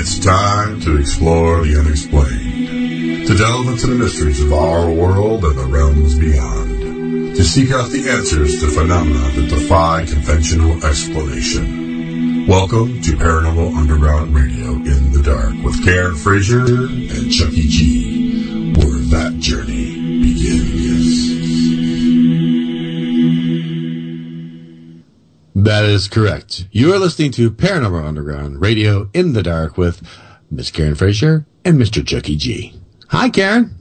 It's time to explore the unexplained, to delve into the mysteries of our world and the realms beyond, to seek out the answers to phenomena that defy conventional explanation. Welcome to Paranormal Underground Radio in the Dark with Karen Frazier and Chucky G, That is correct. You are listening to Paranormal Underground Radio in the Dark with Miss Karen Frazier and Mr. Chucky G. Hi, Karen.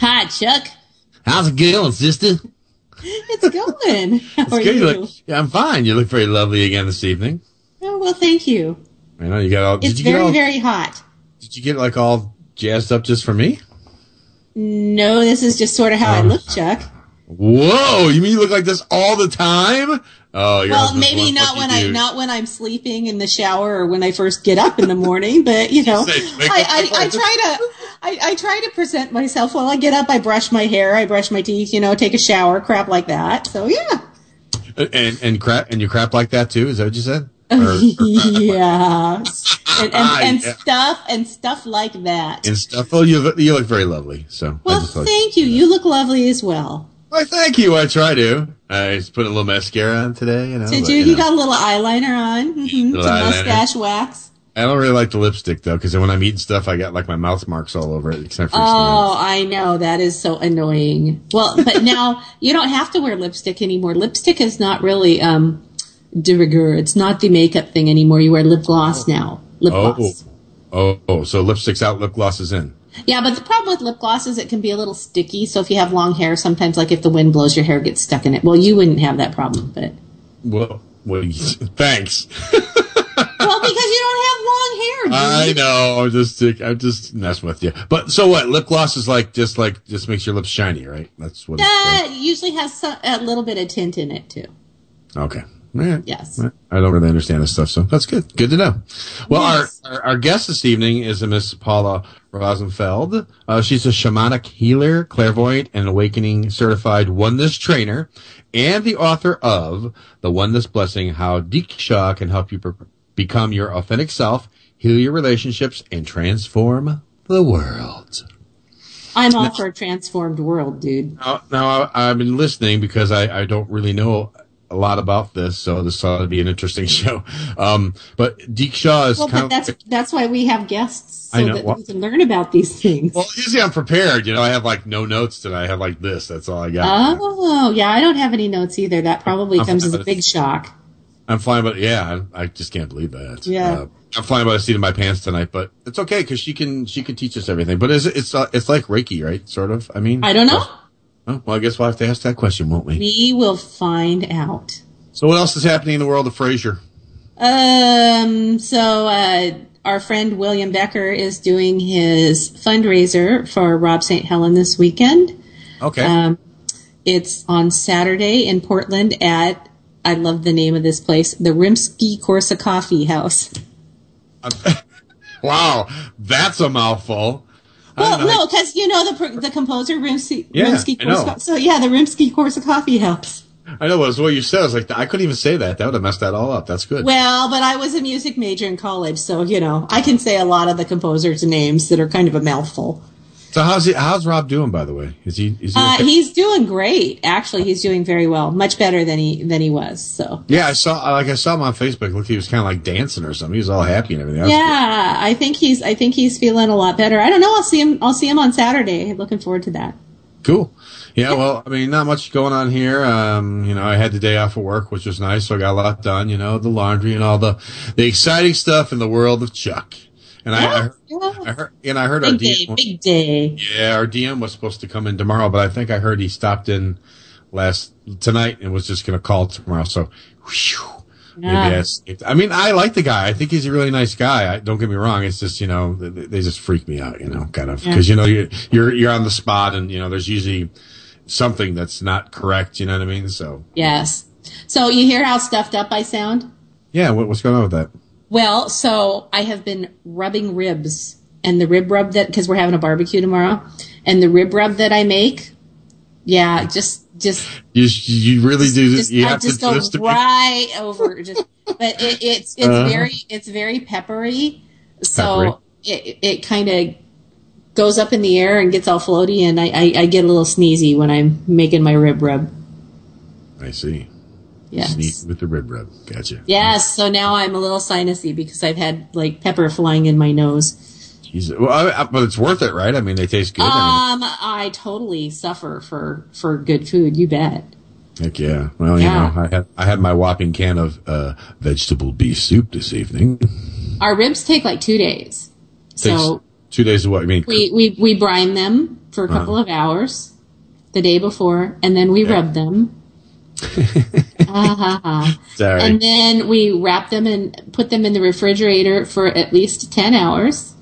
Hi, Chuck. How's it going, sister? It's going. How It's are good. you? look- yeah, I'm fine. You look very lovely again this evening. Oh, well, thank you. I know you got all. It's did you get very, all, very hot. Did you get like all jazzed up just for me? No, this is just sort of how I Um, look, Chuck. Whoa! You mean you look like this all the time? Oh, Well, maybe not when I dude. not when I'm sleeping in the shower or when I first get up in the morning, but you know, I, I, I try to I, I try to present myself. Well, I get up, I brush my hair, I brush my teeth, you know, take a shower, crap like that. So yeah, and and crap and you crap like that too. Is that what you said? Or- or yeah, and and, ah, and Yeah. stuff and stuff like that. and stuff. Oh, you look, you look very lovely. So Well, thank you. You look lovely as well. Why, thank you. I try to. I just put a little mascara on today. You know, Did but, you? you know. got a little eyeliner on. Mm-hmm. Little Some eyeliner. mustache wax. I don't really like the lipstick though, because when I'm eating stuff, I got like my mouth marks all over it. It kind of freaks me Oh. I know. That is so annoying. Well, but now you don't have to wear lipstick anymore. Lipstick is not really um de rigueur. It's not the makeup thing anymore. You wear lip gloss now. Lip Oh, gloss. oh, oh. So lipstick's out, lip gloss is in. Yeah, but the problem with lip gloss is it can be a little sticky. So if you have long hair, sometimes like if the wind blows, your hair gets stuck in it. Well, you wouldn't have that problem, but Well, well thanks. well, because you don't have long hair. I know. I'm just, I'm just messing with you. But so what? Lip gloss is like just like just makes your lips shiny, right? That's what. That usually has some, a little bit of tint in it too. Okay. Right. Yes. I don't really understand this stuff, so that's good. Good to know. Well, Yes. our, our our guest this evening is a Miss Paula Rosenfeld. Uh, she's a shamanic healer, clairvoyant, and awakening certified oneness trainer, and the author of The Oneness Blessing: How Diksha Can Help You Pre- Become Your Authentic Self, Heal Your Relationships, and Transform the World. I'm all for a transformed world, dude. Now, now I, I've been listening because I, I don't really know a lot about this, so this ought to be an interesting show. Um, but Diksha is Well, kind but of that's that's why we have guests so I know. that Well- we can learn about these things. Well, usually I'm prepared. You know, I have like no notes today. I have like this. That's all I got. oh, yeah, I don't have any notes either. That probably I'm comes as a big shock. I'm flying, but yeah, I, I just can't believe that. Yeah. Uh, I'm flying by the seat of my pants tonight, but it's okay because she can she can teach us everything. But is it's uh, it's like Reiki, right? Sort of. I mean, I don't know. Oh, well, I guess we'll have to ask that question, won't we? We will find out. So, what else is happening in the world of Frazier? Um, so uh, our friend William Becker is doing his fundraiser for Rob St. Helen this weekend. Okay. Um, it's on Saturday in Portland at I love the name of this place, the Rimsky-Korsakoffee House. wow, that's a mouthful. Well, know. no, because you know the the composer Rimsky Yeah, Rimsky know. So yeah, the Rimsky-Korsakoffee House. I know it was what you said. I was like, I couldn't even say that. That would have messed that all up. That's good. Well, but I was a music major in college, so you know I can say a lot of the composers' names that are kind of a mouthful. So how's he, how's Rob doing, by the way? Is he is he? Uh, he's doing great. Actually, he's doing very well, much better than he than he was. So yeah, I saw like I saw him on Facebook. Look, he was kind of like dancing or something. He was all happy and everything. That yeah, I think he's I think he's feeling a lot better. I don't know. I'll see him. I'll see him on Saturday. Looking forward to that. Cool. Yeah, well, I mean, not much going on here. Um, you know, I had the day off of work, which was nice, so I got a lot done. You know, the laundry and all the the exciting stuff in the world of Chuck. And I, I, heard, Yeah. I heard, and I heard our Big day, DM, big day. yeah, our DM was supposed to come in tomorrow, but I think I heard he stopped in last tonight and was just going to call tomorrow. So, whew, maybe Yeah. that's. It. I mean, I like the guy. I think he's a really nice guy. I, don't get me wrong. It's just you know they, they just freak me out. You know, kind of because you know you you're you're on the spot and you know there's usually something that's not correct. You know what I mean? So Yes. So you hear how stuffed up I sound? yeah, what, what's going on with that? Well, so I have been rubbing ribs, and the rib rub that because we're having a barbecue tomorrow, and the rib rub that I make, yeah, just just You you really do just, You I have just do go this to right over. Just, but it, it's it's Uh-huh. very it's very peppery. So Peppery. it, it kind of goes up in the air and gets all floaty, and I, I, I get a little sneezy when I'm making my rib rub. I see. Yes. With the rib rub. Gotcha. Yes. So now I'm a little sinusy because I've had like pepper flying in my nose. Jesus. Well, I, I, but it's worth it, right? I mean, they taste good. I Um, I totally suffer for for good food. You bet. heck yeah. Well, Yeah. you know, I had I had my whopping can of uh, vegetable beef soup this evening. Our ribs take like two days. So two days of what? I mean, we, we, we brine them for a couple of hours the day before, and then we Uh-huh. Yeah. rub them. Ha. sorry. And then we wrap them and put them in the refrigerator for at least 10 hours.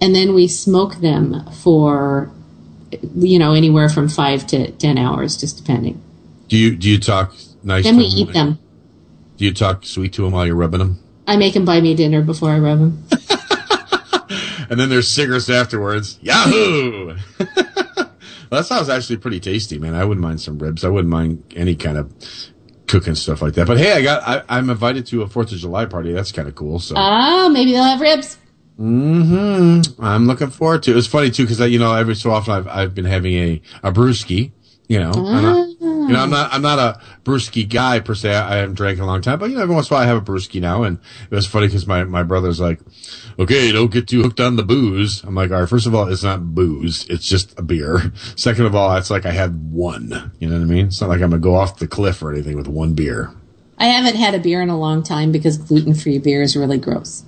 And then we smoke them for, you know, anywhere from 5 to 10 hours, just depending. do you do you talk nice? Then we eat them. Do you talk sweet to them while you're rubbing them? I make them buy me dinner before I rub them. And then there's cigarettes afterwards. Yahoo! well, that sounds actually pretty tasty, man. I wouldn't mind some ribs. I wouldn't mind any kind of cooking stuff like that. But hey, I got I, I'm invited to a Fourth of July party. That's kind of cool. So Ah, maybe they'll have ribs. Mm hmm I'm looking forward to. it. It's funny too because I you know every so often I've I've been having a a brewski. You know, not, you know, I'm not I'm not a brewski guy per se. I haven't drank in a long time, but you know, every once in a while I have a brewski now. And it was funny because my my brother's like, "Okay, don't get too hooked on the booze." I'm like, "All right, first of all, it's not booze; it's just a beer. Second of all, it's like I had one. You know what I mean? It's not like I'm gonna go off the cliff or anything with one beer. I haven't had a beer in a long time because gluten free beer is really gross.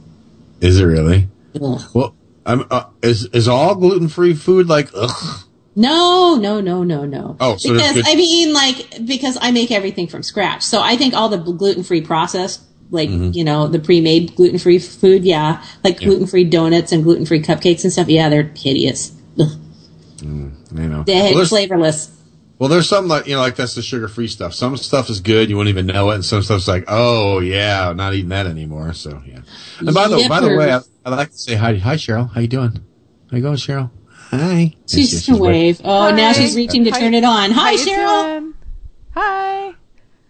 Is it really? Ugh. Well, I'm uh, is is all gluten free food like ugh? No, no, no, no, no. Oh, so because good- I mean, like, because I make everything from scratch, so I think all the gluten free processed, like Mm-hmm. you know, the pre made gluten free food, yeah, like gluten free donuts and gluten free cupcakes and stuff, yeah, they're hideous. You know, They're well, flavorless. well, there's some like you know, like that's the sugar free stuff. Some stuff is good, you won't even know it, and some stuff's like, oh yeah, not eating that anymore. So yeah. And by the by the way, I, I like to say hi. Hi, Cheryl. How you doing? How you going, Cheryl? Hi. She's Yes, just a wait- wave. Oh, now she's reaching to Hi. turn it on. Hi, How you Cheryl. doing? Hi.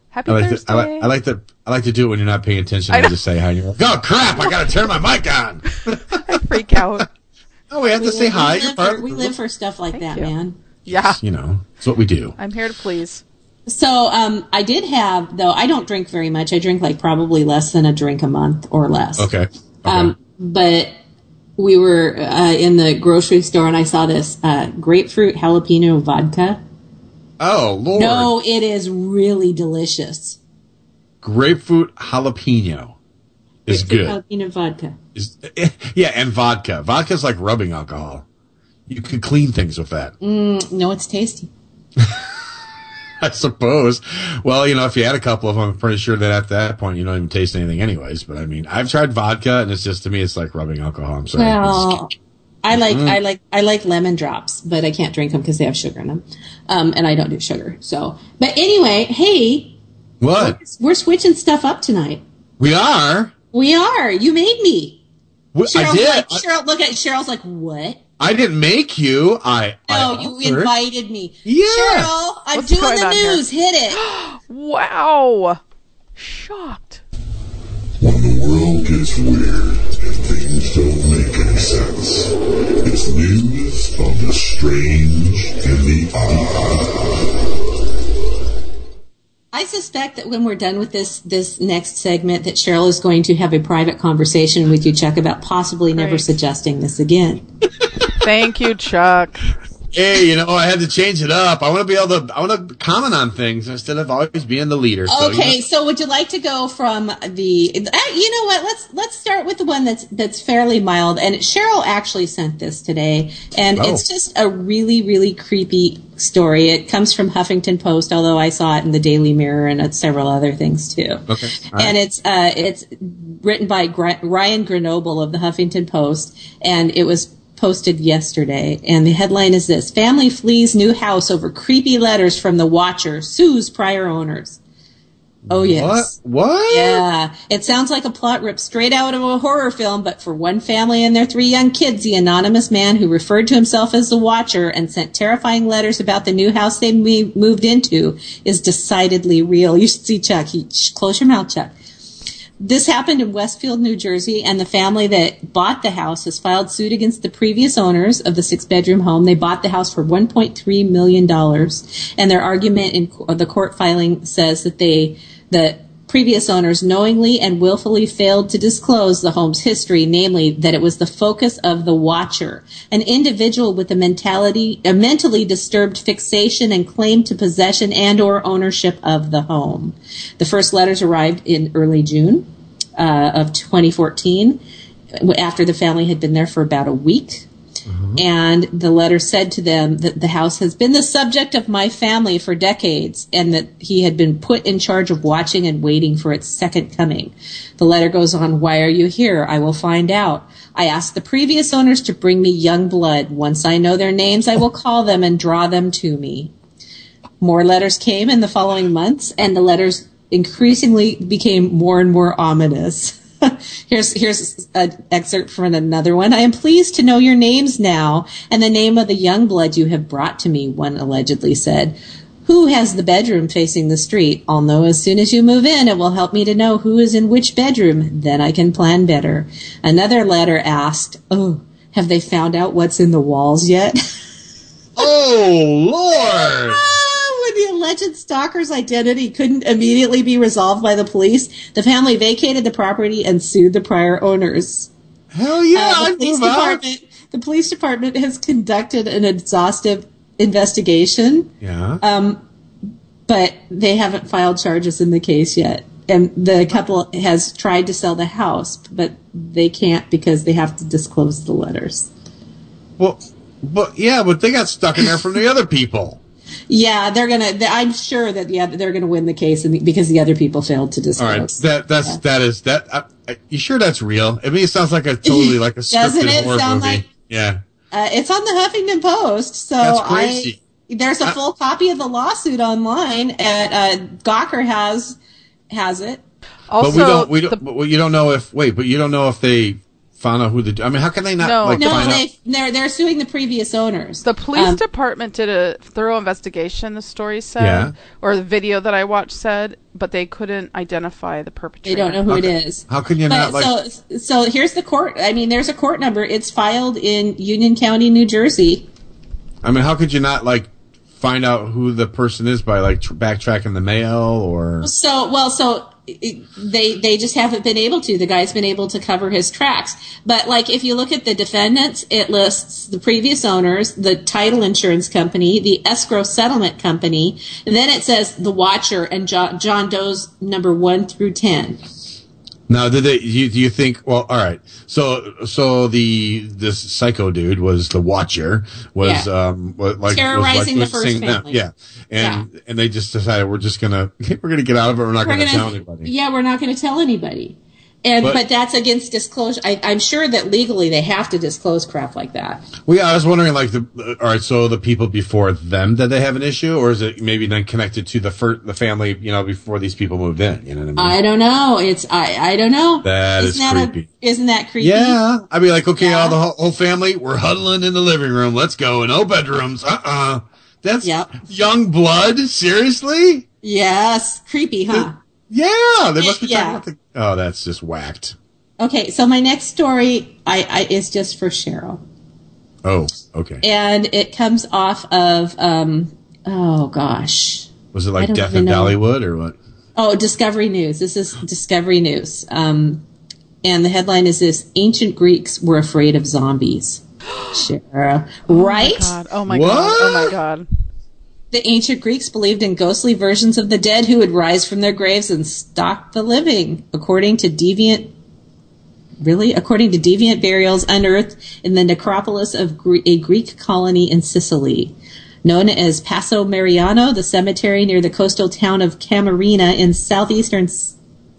Happy I like, Thursday. to, I, like, I like to I like to do it when you're not paying attention. I I, just say hi. You're like, oh crap! I got to turn my mic on. I freak out. Oh, we have to say hi. We live, for, we live for stuff like Thank that, you. man. Yeah. You know, it's what we do. I'm here to please. So, um, I did have though. I don't drink very much. I drink like probably less than a drink a month or less. Okay. okay. Um, but we were uh, in the grocery store and I saw this uh, grapefruit jalapeno vodka. oh Lord. No, it is really delicious. Grapefruit jalapeno is Grapefruit good. Jalapeno vodka. Is yeah, and vodka. Vodka is like rubbing alcohol. You can clean things with that. Mm, no, it's tasty. I suppose. Well, you know, if you had a couple of them, I'm pretty sure that at that point you don't even taste anything, anyways. But I mean, I've tried vodka, and it's just to me, it's like rubbing alcohol. I'm sorry. Well, I like Mm-hmm. I like I like lemon drops, but I can't drink them because they have sugar in them, um, and I don't do sugar. So, but anyway, hey, what we're switching stuff up tonight. we are? We are. You made me. I did. like, Cheryl, look at Cheryl's like, what? I didn't make you. I. No, I you invited me. Yeah. Cheryl, I'm What's doing the on here? news. Hit it. Wow. Shocked. When the world gets weird and things don't make any sense, it's news of the strange and the odd. I suspect that when we're done with this this next segment, that Cheryl is going to have a private conversation with you, Chuck, about possibly never suggesting this again. Thank you, Chuck. Hey, you know, I had to change it up. I want to be able to. I want to comment on things instead of always being the leader. So, you Okay, know- so would you like to go from the? Uh, you know what? Let's let's start with the one that's that's fairly mild. And Cheryl actually sent this today, and Oh. it's just a really really creepy story. It comes from Huffington Post, although I saw it in the Daily Mirror and at several other things too. Okay, all right. and it's uh it's written by Gra- Ryan Grenoble of the Huffington Post, and it was posted yesterday. And the headline is this: Family flees new house over creepy letters from the Watcher, sues prior owners. Oh yes. what? What? Yeah, it sounds like a plot ripped straight out of a horror film, but for one family and their three young kids, the anonymous man who referred to himself as the Watcher and sent terrifying letters about the new house they moved into is decidedly real. You should see Chuck. He, shh, close your mouth, Chuck. This happened in Westfield, New Jersey, and the family that bought the house has filed suit against the previous owners of the six bedroom home. They bought the house for $1.3 million. And their argument in the court filing says that they, the previous owners knowingly and willfully failed to disclose the home's history, namely that it was the focus of the watcher, an individual with a mentality, a mentally disturbed fixation and claim to possession and or ownership of the home. The first letters arrived in early June uh, of 2014 after the family had been there for about a week. Mm-hmm. And the letter said to them that the house has been the subject of my family for decades and that he had been put in charge of watching and waiting for its second coming. The letter goes on, Why are you here? I will find out. I asked the previous owners to bring me young blood. Once I know their names, I will call them and draw them to me. More letters came in the following months, and the letters increasingly became more and more ominous. Here's here's an excerpt from another one. I am pleased to know your names now and the name of the young blood you have brought to me. One allegedly said. Who has the bedroom facing the street? I'll know as soon as you move in. It will help me to know who is in which bedroom. Then I can plan better. Another letter asked, Oh, have they found out what's in the walls yet? Oh Lord! Ah! Alleged stalker's identity couldn't immediately be resolved by the police, the family vacated the property and sued the prior owners. Hell yeah! Uh, the police department, the police department has conducted an exhaustive investigation, Yeah. um, but they haven't filed charges in the case yet. And the couple has tried to sell the house, but they can't because they have to disclose the letters. well, but yeah, but they got stuck in there from the other people. Yeah, they're gonna. th- I'm sure that yeah, they're gonna win the case, and because the other people failed to disclose. All right, that that's that is that. I, I, you sure that's real? I mean, it sounds like a totally like a Doesn't scripted it horror sound movie. like- yeah. Uh, it's on the Huffington Post, so That's crazy. I there's a I- full copy of the lawsuit online. At uh, Gawker has has it. Also, but we don't. We don't. the- but you don't know if. Wait, but you don't know if they found out who the. I mean, how can they not No. like No, find out? they they're they're suing the previous owners. The police Um, department did a thorough investigation, the story said, Yeah. or the video that I watched said, but they couldn't identify the perpetrator. they don't know who Okay. it is. How can you But not like? so so here's the court. I mean, there's a court number. It's filed in Union County, New Jersey. I mean, how could you not like find out who the person is by like tr- backtracking the mail or? So, well, so they they just haven't been able to. The guy's been able to cover his tracks. But like, if you look at the defendants, it lists the previous owners, the title insurance company, the escrow settlement company, and then it says the watcher and John, John Doe's number one through ten. Now, did they? You, do you think? Well, all right. So, so the this psycho dude was the Watcher. Was Yeah. um was like Terrorizing the was first saying that- family. Yeah, and and they just decided we're just gonna we're gonna get out of it. We're not We're gonna, gonna, tell anybody. yeah, we're not to tell anybody. And But- but, that's against disclosure. I, I'm sure that legally they have to disclose crap like that. Well, yeah, I was wondering, like, the all right. So the people before them, did they have an issue, or is it maybe then connected to the fir- the family? You know, before these people moved in. You know what I mean? I don't know. It's I I don't know. That is Isn't that creepy. A, isn't that creepy? yeah, I'd be like, okay, Yeah. all the whole, whole family, we're huddling in the living room. Let's go. In no bedrooms. Uh uh That's Yep. young blood. Seriously? Yes, creepy, huh? Yeah, they must be Yeah. talking about the. Oh, that's just whacked. Okay, so my next story I, I is just for Cheryl, Oh, okay. and it comes off of um oh gosh Was it like Death in know. Dollywood or what? oh Discovery News. This is Discovery News, um, and the headline is this: Ancient Greeks were afraid of zombies. Cheryl, right? God. Oh my What? god. Oh my god. The ancient Greeks believed in ghostly versions of the dead who would rise from their graves and stalk the living, according to deviant. Really, according to deviant burials unearthed in the necropolis of a Greek colony in Sicily, known as Passo Marinaro, the cemetery near the coastal town of Camarina in southeastern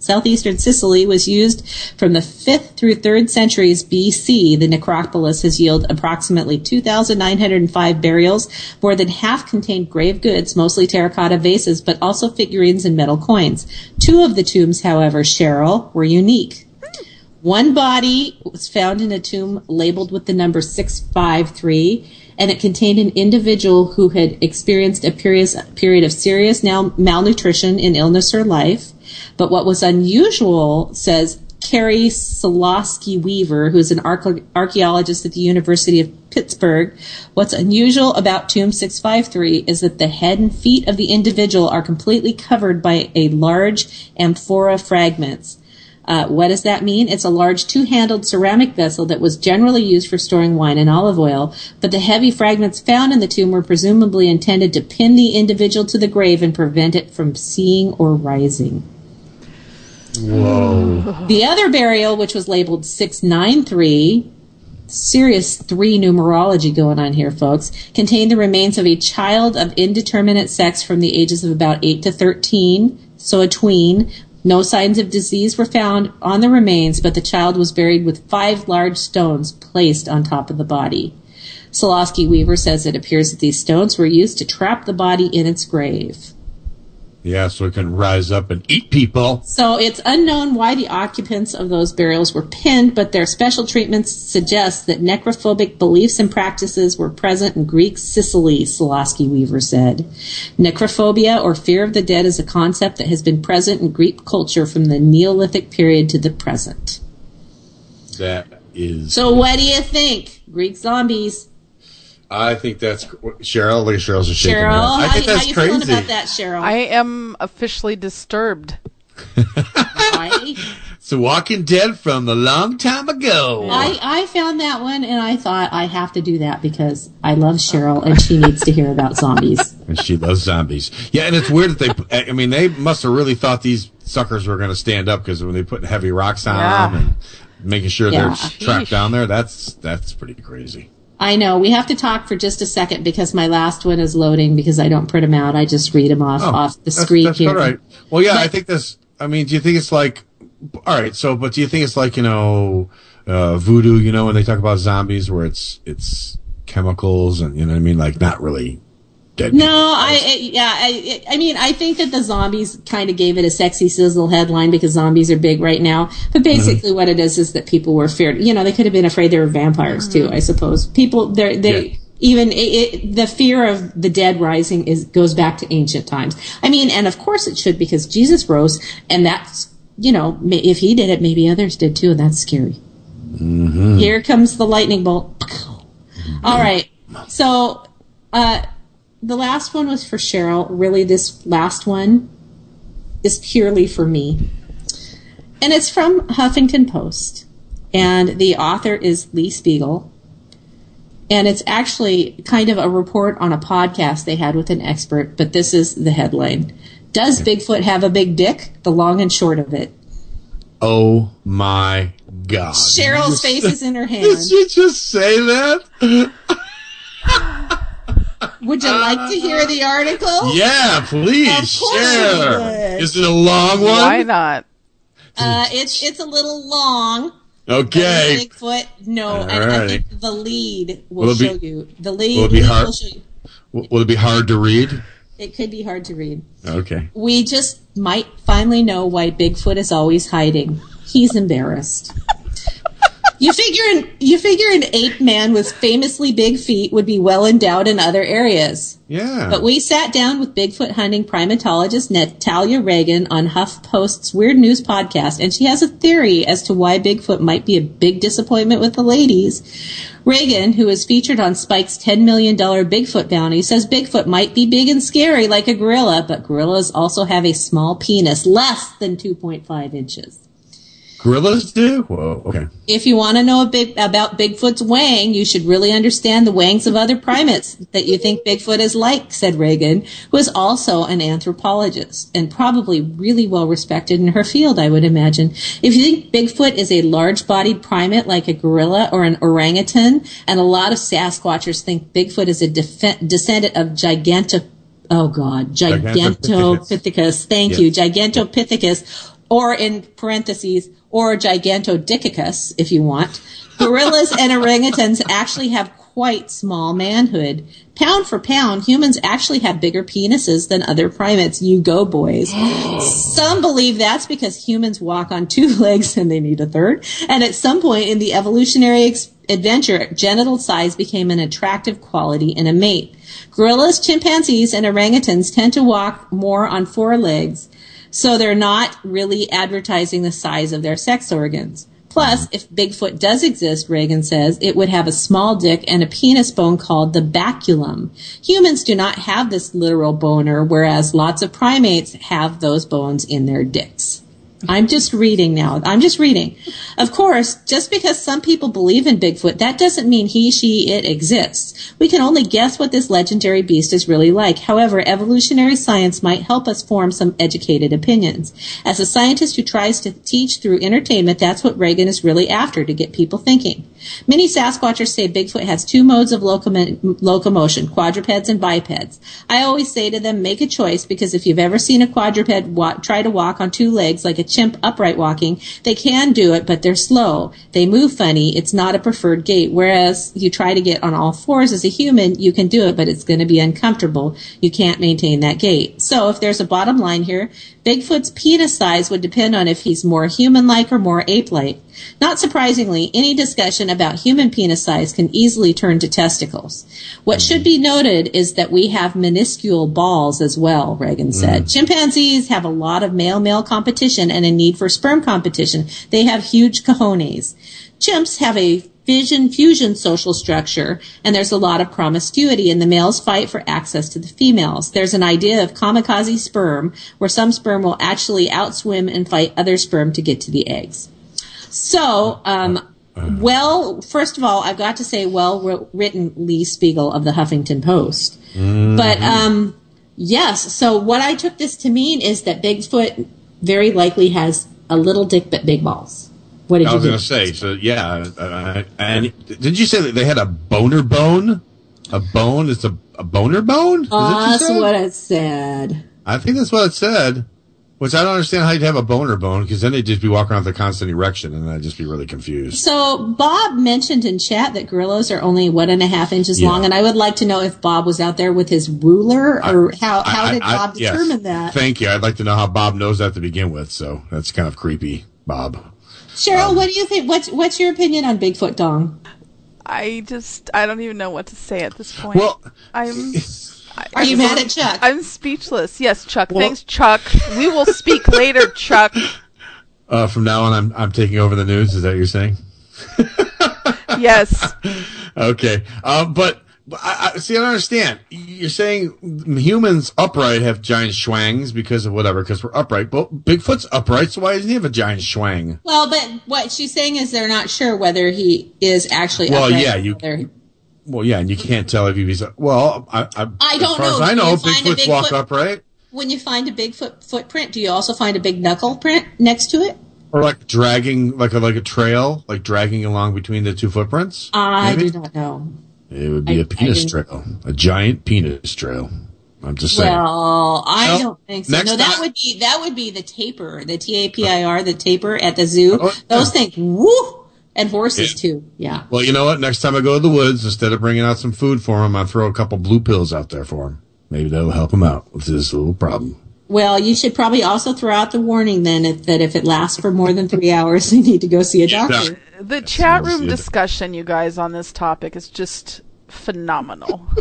southeastern Sicily was used from the 5th through 3rd centuries BC. The necropolis has yielded approximately 2,905 burials. More than half contained grave goods, mostly terracotta vases, but also figurines and metal coins. Two of the tombs, however, Cheryl, were unique. One body was found in a tomb labeled with the number 653, and it contained an individual who had experienced a period, of serious malnutrition and illness or life. But what was unusual, says Carrie Sulosky Weaver, who's an archaeologist at the University of Pittsburgh, what's unusual about Tomb 653 is that the head and feet of the individual are completely covered by a large amphora fragments. Uh, what does that mean? It's a large two-handled ceramic vessel that was generally used for storing wine and olive oil, but the heavy fragments found in the tomb were presumably intended to pin the individual to the grave and prevent it from seeing or rising. Whoa. The other burial, which was labeled 693, serious three numerology going on here, folks, contained the remains of a child of indeterminate sex from the ages of about 8 to 13, so a tween. No signs of disease were found on the remains, but the child was buried with five large stones placed on top of the body. Sulosky Weaver says it appears that these stones were used to trap the body in its grave. Yeah, so it can rise up and eat people. So it's unknown why the occupants of those burials were pinned, but their special treatments suggest that necrophobic beliefs and practices were present in Greek Sicily, Sulosky Weaver said. Necrophobia or fear of the dead is a concept that has been present in Greek culture from the Neolithic period to the present. That is. So what do you think? Greek zombies. I think that's Cheryl. Look at Cheryl's just shaking her Cheryl, head. how, I think how that's you crazy. feeling about that, Cheryl? I am officially disturbed. I, It's The Walking Dead from a long time ago. I, I found that one and I thought I have to do that because I love Cheryl and she needs to hear about zombies. and she loves zombies. Yeah, and it's weird that they. I mean, they must have really thought these suckers were going to stand up because when they put heavy rocks on Yeah. them and making sure Yeah. they're trapped Sheesh. down there, that's that's pretty crazy. I know. We have to talk for just a second because my last one is loading because I don't print them out. I just read them off off the Oh, that's, screen that's here. all right. Well, yeah, I think this. I mean, do you think it's like? All right, so but do you think it's like you know, uh, voodoo? You know, when they talk about zombies, where it's it's chemicals and you know what I mean, like not really dead. No. I I- yeah, I I mean I think that the zombies kind of gave it a sexy sizzle headline because zombies are big right now. But basically, what it is is that people were feared. You know, they could have been afraid they were vampires too. I suppose people they're they. Yeah. Even it, it, the fear of the dead rising is goes back to ancient times. I mean, and of course it should because Jesus rose, and that's you know if he did it, maybe others did too, and that's scary. Here comes the lightning bolt. All right. So, uh, the last one was for Cheryl. Really, this last one is purely for me. And it's from Huffington Post. And the author is Lee Spiegel. And it's actually kind of a report on a podcast they had with an expert, but this is the headline. Does Bigfoot have a big dick? The long and short of it. Oh my god! Cheryl's face is in her hand. Did you just say that? Would you like to hear the article? Yeah, please Of course share. I would. Is it a long one? Why not? Uh, it's it's a little long. Okay. Bigfoot. No, and I think the lead will, Will it be- show you. The lead, will it be lead hard? will show you. Will it be hard to read? It could be hard to read. Okay. We just might finally know why Bigfoot is always hiding. He's embarrassed. You figure an you figure an ape man with famously big feet would be well endowed in other areas. Yeah. But we sat down with Bigfoot hunting primatologist Natalia Reagan on HuffPost's Weird News podcast, and she has a theory as to why Bigfoot might be a big disappointment with the ladies. Reagan, who is featured on Spike's $10 million Bigfoot bounty, says Bigfoot might be big and scary like a gorilla, but gorillas also have a small penis, less than 2.5 inches. Gorillas do? Whoa, okay. If you want to know a big, about Bigfoot's wang, you should really understand the wangs of other primates that you think Bigfoot is like, said Reagan, who is also an anthropologist and probably really well respected in her field, I would imagine. If you think Bigfoot is a large bodied primate like a gorilla or an orangutan, and a lot of Sasquatchers think Bigfoot is a def- descendant of Giganto, oh God, Gigantopithecus. Thank you, Gigantopithecus, or in parentheses, or Gigantodicicus, if you want. Gorillas and orangutans actually have quite small manhood. Pound for pound, humans actually have bigger penises than other primates. You go, boys. some believe that's because humans walk on two legs and they need a third. And at some point in the evolutionary ex- adventure, genital size became an attractive quality in a mate. Gorillas, chimpanzees, and orangutans tend to walk more on four legs. So they're not really advertising the size of their sex organs. Plus, if Bigfoot does exist, Reagan says, it would have a small dick and a penis bone called the baculum. Humans do not have this literal boner, whereas lots of primates have those bones in their dicks. I'm just reading now. I'm just reading. Of course, just because some people believe in Bigfoot, that doesn't mean he, she, it exists. We can only guess what this legendary beast is really like. However, evolutionary science might help us form some educated opinions. As a scientist who tries to teach through entertainment, that's what Reagan is really after, to get people thinking. Many Sasquatchers say Bigfoot has two modes of locomo- locomotion, quadrupeds and bipeds. I always say to them, make a choice because if you've ever seen a quadruped wa- try to walk on two legs like a chimp upright walking, they can do it, but they're slow. They move funny. It's not a preferred gait. Whereas you try to get on all fours as a human, you can do it, but it's going to be uncomfortable. You can't maintain that gait. So if there's a bottom line here, Bigfoot's penis size would depend on if he's more human-like or more ape-like. Not surprisingly, any discussion about human penis size can easily turn to testicles. What mm. should be noted is that we have minuscule balls as well, Reagan mm. said. Chimpanzees have a lot of male-male competition and a need for sperm competition. They have huge cojones. Chimps have a fission fusion social structure and there's a lot of promiscuity and the males fight for access to the females. There's an idea of kamikaze sperm where some sperm will actually outswim and fight other sperm to get to the eggs. So, um, well, first of all, I've got to say, well written Lee Spiegel of the Huffington Post. But, um, yes, so what I took this to mean is that Bigfoot very likely has a little dick but big balls. What did I you was going to say, so yeah. Uh, and did you say that they had a boner bone? A bone? It's a, a boner bone? Is that what you that's what it said. I think that's what it said. Which I don't understand how you'd have a boner bone because then they'd just be walking around with a constant erection and I'd just be really confused. So Bob mentioned in chat that gorillas are only one and a half inches Yeah. long, and I would like to know if Bob was out there with his ruler, or how how I- did I- Bob yes. determine that? Thank you. I'd like to know how Bob knows that to begin with. So that's kind of creepy, Bob. Cheryl, Um, what do you think? What's what's your opinion on Bigfoot Dong? I just I don't even know what to say at this point. Well, I'm I- Are you mad at Chuck? I'm speechless. Yes, Chuck. Well- Thanks, Chuck. We will speak later, Chuck. uh, from now on, I'm I'm taking over the news. Is that what you're saying? Yes. Okay. Uh, but but I, I see. I don't understand. You're saying humans upright have giant schwangs because of whatever, because we're upright. But Bigfoot's upright, so why doesn't he have a giant schwang? well, but what she's saying is they're not sure whether he is actually. Well, upright yeah, or you- whether- Well, yeah, and you can't tell if he's well. I, I, I don't as far as know. I know, you find a Bigfoot's walk Bigfoot- upright, When you find a Bigfoot footprint, do you also find a big knuckle print next to it? or like dragging, like a like a trail, like dragging along between the two footprints. I Maybe? do not know. It would be I- a penis trail, a giant penis trail. I'm just saying. Well, I Well, don't think so. next No, that time- would be that would be the tapir, the T A P I R, the tapir at the zoo. Oh, Those yeah. things, woo, and horses Yeah. too. Yeah. Well, you know what? Next time I go to the woods, instead of bringing out some food for him, I'll throw a couple blue pills out there for him. Maybe that'll help him out with this little problem. Well, you should probably also throw out the warning then if, that if it lasts for more than three hours, you need to go see a Yeah. doctor. The chat we'll room discussion, you guys, on this topic is just phenomenal.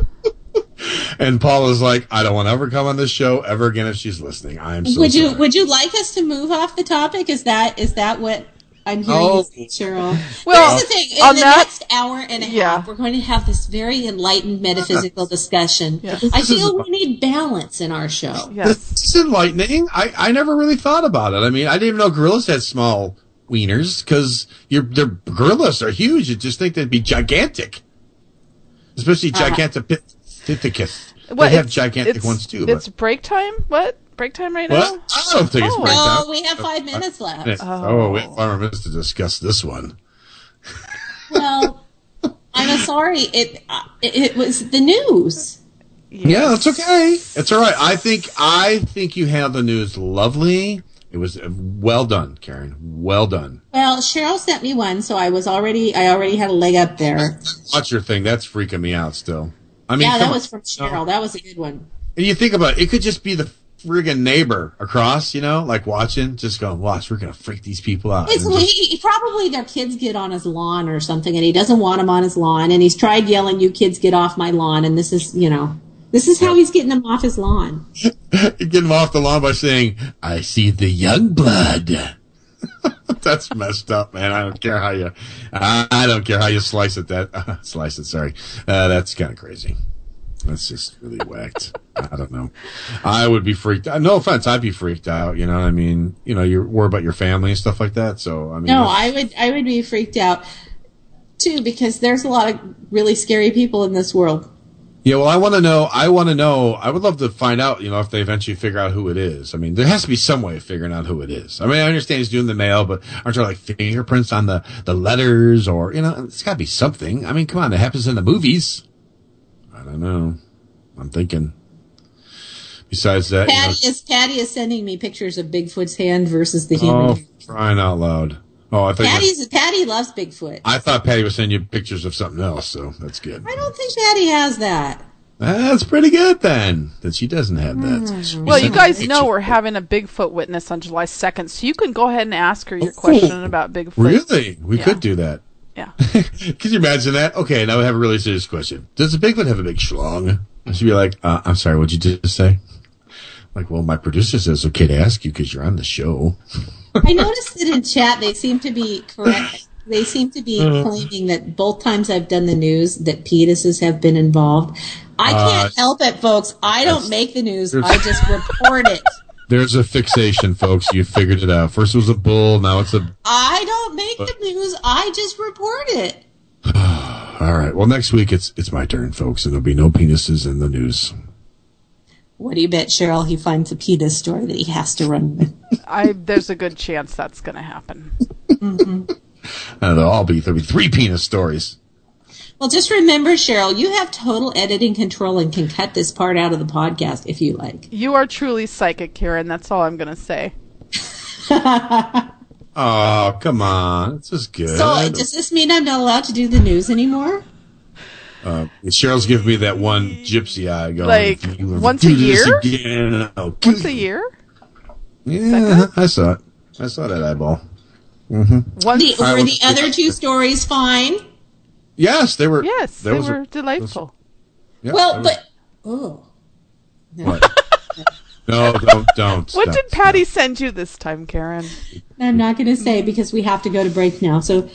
And Paula's like, I don't want to ever come on this show ever again if she's listening. I am so would you sorry. would you like us to move off the topic? Is that is that what I'm hearing Oh. you Cheryl? Well, Here's the thing: in on the that- next hour and a Yeah. half, we're going to have this very enlightened metaphysical discussion. Yes. I feel we need balance in our show. Yes. This is enlightening. I, I never really thought about it. I mean, I didn't even know gorillas had small wieners because your their gorillas are huge. You just think they'd be gigantic, especially Uh-huh. Gigantopithecus. They have gigantic ones too. It's But, break time? What? Break time right what? now? I don't think it's Oh. break No, time. we have five minutes left. Oh, we have five more minutes to discuss this one. Well, I'm sorry. It, uh, it it was the news. Yeah, that's okay. It's all right. I think I think you handled the news lovely. It was uh, well done, Karen. Well done. Well, Cheryl sent me one, so I was already I already had a leg up there. Watch your thing. That's freaking me out still. I mean, yeah, come that on. was from Cheryl. That was a good one. And you think about it, it could just be the friggin' neighbor across, you know, like watching, just going, watch, we're gonna freak these people out. It's just- he, probably their kids get on his lawn or something, and he doesn't want them on his lawn, and he's tried yelling, "You kids get off my lawn!" And this is, you know, This is how he's getting them off his lawn. Get them off the lawn by saying, I see the young blood. That's messed up, man. I don't care how you, I, I don't care how you slice it. That uh, slice it. Sorry, uh, that's kind of crazy. That's just really whacked. I don't know. I would be freaked. out. No offense, I'd be freaked out. You know, what I mean, you know, you're worried about your family and stuff like that. So I mean, No, I would I would be freaked out too because there's a lot of really scary people in this world. Yeah, well, I want to know. I want to know. I would love to find out. You know, if they eventually figure out who it is. I mean, there has to be some way of figuring out who it is. I mean, I understand he's doing the mail, but aren't there like fingerprints on the the letters, or you know, it's got to be something. I mean, come on, it happens in the movies. I don't know. I'm thinking. Besides that, you know, Patty is Patty is sending me pictures of Bigfoot's hand versus the human. oh, hand. crying out loud! Oh, I thought you- Patty's Patty loves Bigfoot. I thought Patty was sending you pictures of something else, so that's good. I don't think Patty has that. That's pretty good then. That she doesn't have that. Hmm. Well, you guys know we're having a Bigfoot witness on July 2nd, so you can go ahead and ask her your oh, question about Bigfoot. Really? We Yeah. could do that. Yeah. Could you imagine that? Okay, now we have a really serious question. Does a Bigfoot have a big schlong? And she'd be like, uh, I'm sorry, what'd you just say? Like, well, my producer says okay to ask you because you're on the show. I noticed that in chat they seem to be correct. They seem to be Uh-huh. claiming that both times I've done the news that penises have been involved. I can't Uh, help it, folks. I don't make the news. I just report it. There's a fixation, folks. You figured it out. First it was a bull, now it's a. I don't make the news. I just report it. All right. Well, next week it's it's my turn, folks, and there'll be no penises in the news. What do you bet, Cheryl? He finds a penis story that he has to run with. I there's a good chance that's going to happen. Mm-hmm. And there'll all be there'll be three penis stories. Well, just remember, Cheryl, you have total editing control and can cut this part out of the podcast if you like. You are truly psychic, Karen. That's all I'm going to say. Oh, come on. This is good. So, does this mean I'm not allowed to do the news anymore? Uh, Cheryl's giving me that one gypsy eye going. Like, "If you ever once a year? Again, I'll Once a year? Yeah, I saw it. I saw that eyeball. Once, The, were was- the other two stories fine? Yes, they were. yes, they was a- were delightful. yeah, Well, there but oh, was- what? no, don't, don't. What stop. did Patty send you this time, Karen? I'm not going to say because we have to go to break now. So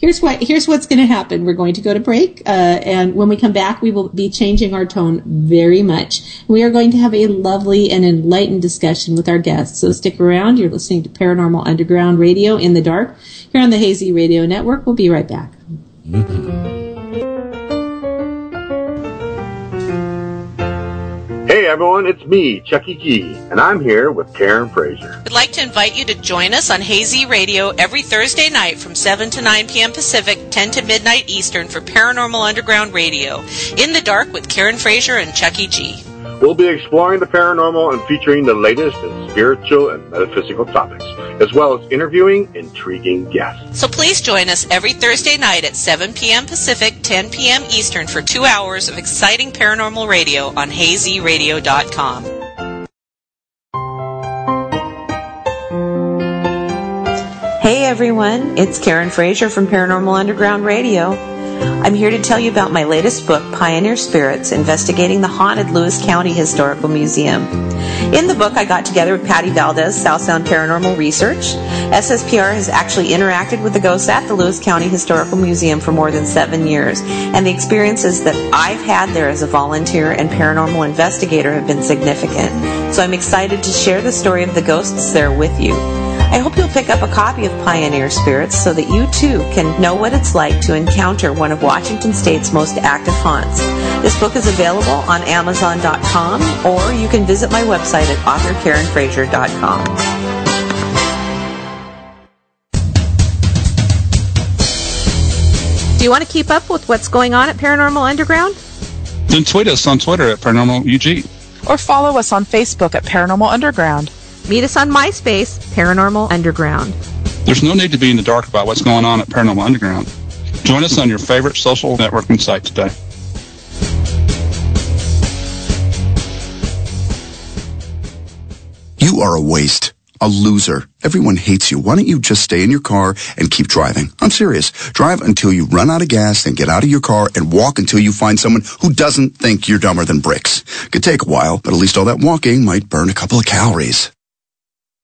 here's what here's what's going to happen. We're going to go to break, uh, and when we come back, we will be changing our tone very much. We are going to have a lovely and enlightened discussion with our guests. So stick around. You're listening to Paranormal Underground Radio in the Dark here on the Hazy Radio Network. We'll be right back. Mm-hmm. Hey everyone, it's me, Chucky G, and I'm here with Karen Frazier. We'd like to invite you to join us on Hazy Radio every Thursday night from 7 to 9 p.m. Pacific, 10 to midnight Eastern for Paranormal Underground Radio. In the Dark with Karen Frazier and Chucky G. We'll be exploring the paranormal and featuring the latest in spiritual and metaphysical topics, as well as interviewing intriguing guests. So please join us every Thursday night at 7 p.m. Pacific, 10 p.m. Eastern for two hours of exciting paranormal radio on hazyradio.com. Hey everyone, it's Karen Frazier from Paranormal Underground Radio. I'm here to tell you about my latest book, Pioneer Spirits Investigating the Haunted Lewis County Historical Museum. In the book, I got together with Patty Valdez, South Sound Paranormal Research. SSPR has actually interacted with the ghosts at the Lewis County Historical Museum for more than seven years, and the experiences that I've had there as a volunteer and paranormal investigator have been significant. So I'm excited to share the story of the ghosts there with you. I hope you'll pick up a copy of Pioneer Spirits so that you too can know what it's like to encounter one of Washington State's most active haunts. This book is available on Amazon.com or you can visit my website at authorkarenfrazier.com. Do you want to keep up with what's going on at Paranormal Underground? Then tweet us on Twitter at Paranormal UG. or follow us on Facebook at Paranormal Underground. Meet us on MySpace, Paranormal Underground. There's no need to be in the dark about what's going on at Paranormal Underground. Join us on your favorite social networking site today. You are a waste. A loser. Everyone hates you. Why don't you just stay in your car and keep driving? I'm serious. Drive until you run out of gas, then get out of your car and walk until you find someone who doesn't think you're dumber than bricks. Could take a while, but at least all that walking might burn a couple of calories.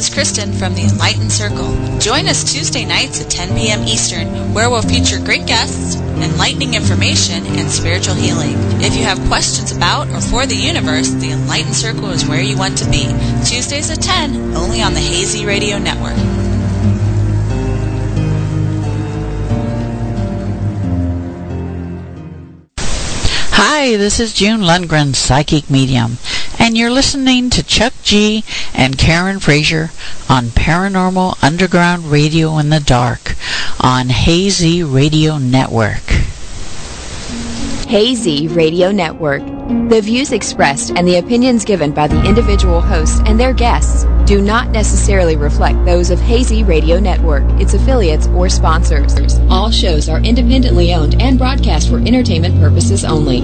Is Kristen from the Enlightened Circle. Join us Tuesday nights at 10 p.m. Eastern, where we'll feature great guests, enlightening information, and spiritual healing. If you have questions about or for the universe, the Enlightened Circle is where you want to be. Tuesdays at 10, only on the Hazy Radio Network. Hi, this is June Lundgren, Psychic Medium, and you're listening to Chuck G and Karen Frazier on Paranormal Underground Radio in the Dark on Hazy Radio Network. Hazy Radio Network. The views expressed and the opinions given by the individual hosts and their guests do not necessarily reflect those of Hazy Radio Network, its affiliates, or sponsors. All shows are independently owned and broadcast for entertainment purposes only.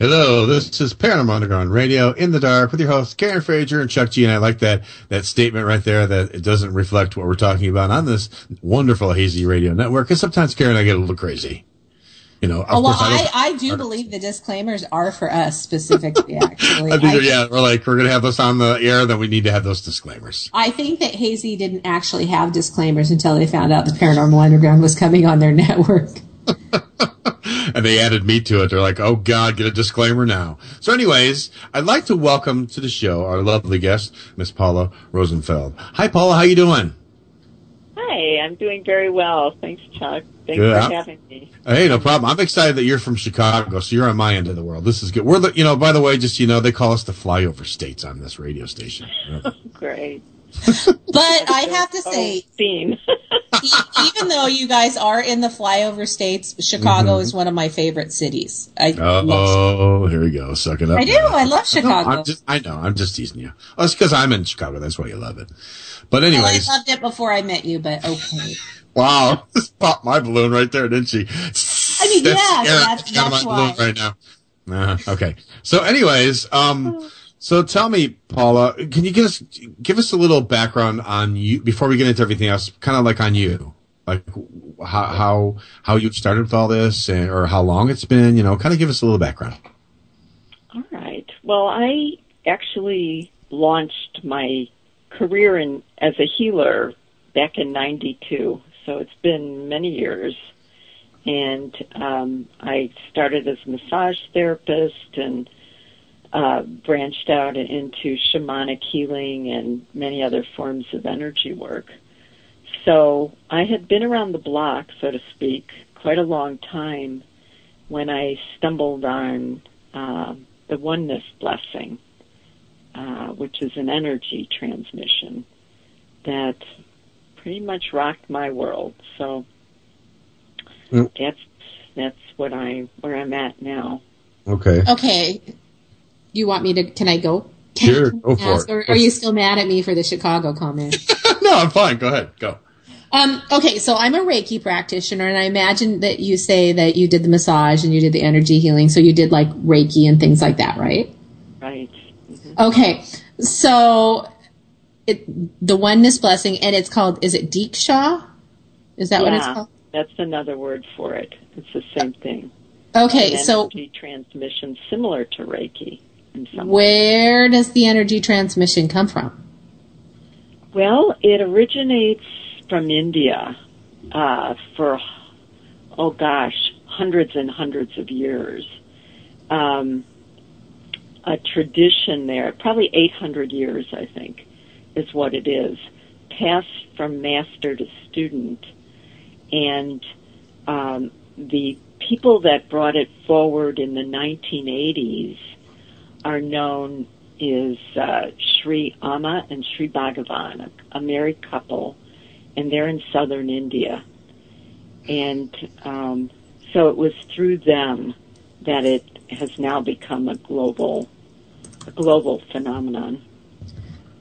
Hello, this is Paranormal Underground Radio in the dark with your hosts Karen Frazier and Chuck G. And I like that that statement right there that it doesn't reflect what we're talking about on this wonderful hazy radio network. Because sometimes Karen and I get a little crazy. You know, Oh, well, I, I, I do believe the disclaimers are for us specifically, actually. I think, I- yeah, we're like we're gonna have this on the air, then we need to have those disclaimers. I think that Hazy didn't actually have disclaimers until they found out the Paranormal Underground was coming on their network. and they added me to it. They're like, "Oh God, get a disclaimer now." So, anyways, I'd like to welcome to the show our lovely guest, Miss Paula Rosenfeld. Hi, Paula. How you doing? Hi, I'm doing very well. Thanks, Chuck. Thanks Good. for having me. Hey, no problem. I'm excited that you're from Chicago, so you're on my end of the world. This is good. We're the, you know, by the way, just you know, they call us the flyover states on this radio station. Great. But I have to say, Scene. e- even though you guys are in the flyover states, Chicago Mhm. is one of my favorite cities. I love Oh, here we go. Suck it up. I do. I love Chicago. I'm just, I know. I'm just teasing you. Oh, it's because I'm in Chicago. That's why you love it. But Well, anyways, I loved it before I met you, but okay. wow, just popped my balloon right there, didn't she? I mean, yeah, Aaron that's, taking that's my why. balloon right now. Uh, okay. So, anyways, um, so tell me, Paula, can you give us give us a little background on you before we get into everything else? Kind of like on you, like how how how you started with all this, and, or how long it's been. You know, kind of give us a little background. All right. Well, I actually launched my career in as a healer back in '92, so it's been many years. And um, I started as a massage therapist and uh, branched out into shamanic healing and many other forms of energy work. So I had been around the block, so to speak, quite a long time when I stumbled on uh, the oneness blessing, uh, which is an energy transmission that pretty much rocked my world. So Mm. that's that's what I where I'm at now. Okay. Okay. You want me to? Can I go? Sure, go for Ask, it. or are you still mad at me for the Chicago comment? no, I'm fine. Go ahead. Go. Um, okay, so I'm a Reiki practitioner, and I imagine that you say that you did the massage and you did the energy healing, so you did like Reiki and things like that, right? Right. Okay, so it, the oneness blessing, and it's called, is it Deeksha? Is that what it's called? That's another word for it. It's the same thing. Okay, so energy transmission similar to Reiki in some way. where does the energy transmission come from? Well, it originates from India uh, for, oh gosh, hundreds and hundreds of years. Um, a tradition there, probably 800 years, I think, is what it is, passed from master to student. And um, the people that brought it forward in the 1980s are known is uh, Sri Amma and Sri Bhagavan, a, a married couple, and they're in southern India. And um, so it was through them that it has now become a global, global phenomenon.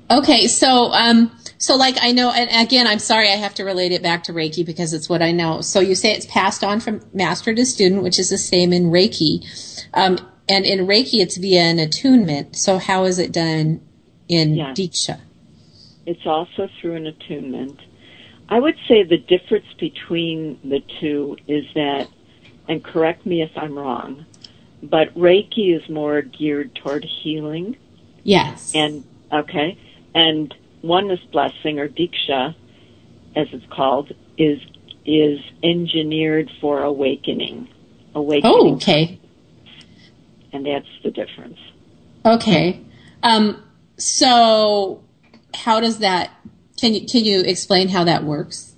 Okay, so um, so like I know, and again, I'm sorry, I have to relate it back to Reiki because it's what I know. So you say it's passed on from master to student, which is the same in Reiki, um, and in Reiki it's via an attunement. So how is it done in. Diksha? It's also through an attunement. I would say the difference between the two is that, and correct me if I'm wrong, but Reiki is more geared toward healing. Yes. And, okay, and oneness blessing or Diksha, as it's called, is, is engineered for awakening. Awakening. Oh, okay. And that's the difference. Okay. Um, so how does that? Can you can you explain how that works?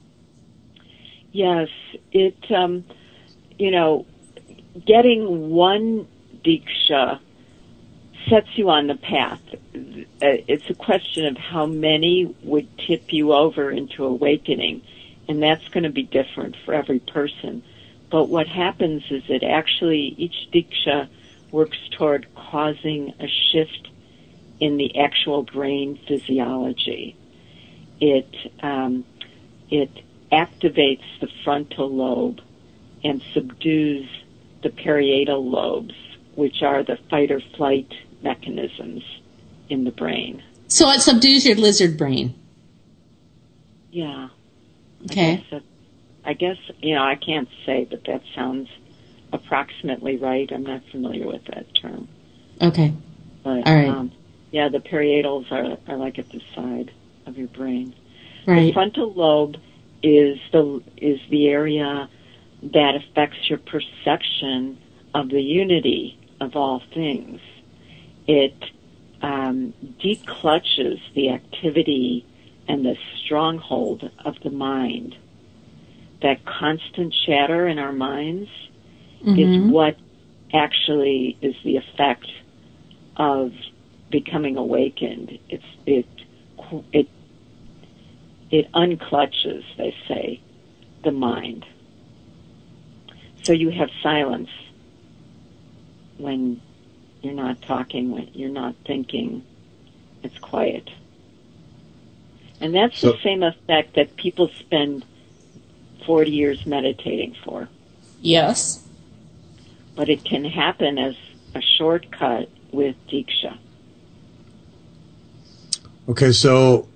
Yes, it, um, you know, getting one Diksha sets you on the path. Uh, It's a question of how many would tip you over into awakening, and that's going to be different for every person. But what happens is that actually each Diksha works toward causing a shift in the actual brain physiology. It, um, it activates the frontal lobe and subdues the parietal lobes, which are the fight or flight mechanisms in the brain. So it subdues your lizard brain. Yeah. Okay. I guess, I guess, you know, I can't say, but that sounds approximately right. I'm not familiar with that term. Okay. But, All right. um, yeah, the parietals are, are like at the side of your brain. Right. The frontal lobe is the is the area that affects your perception of the unity of all things. It um, declutches the activity and the stronghold of the mind. That constant chatter in our minds is Mhm. what actually is the effect of becoming awakened. It's it it it unclutches, they say, the mind. So you have silence when you're not talking, when you're not thinking. It's quiet. And that's So- the same effect that people spend 40 years meditating for. Yes. But it can happen as a shortcut with Diksha. Okay, so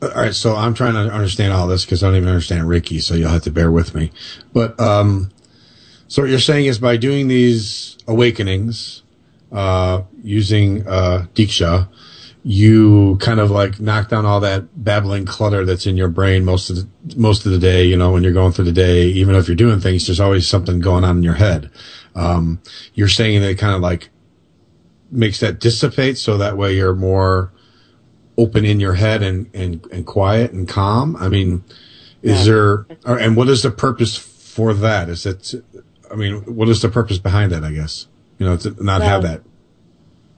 all right, so I'm trying to understand all this because I don't even understand Reiki, so you'll have to bear with me. But um, so what you're saying is by doing these awakenings, uh, using uh, Diksha, you kind of like knock down all that babbling clutter that's in your brain most of the most of the day. You know, when you're going through the day, even if you're doing things, there's always something going on in your head. Um, you're saying that it kind of like makes that dissipate, so that way you're more open in your head and, and, and quiet and calm? I mean, is there, or, and what is the purpose for that? Is it, I mean, what is the purpose behind that, I guess? You know, to not have that.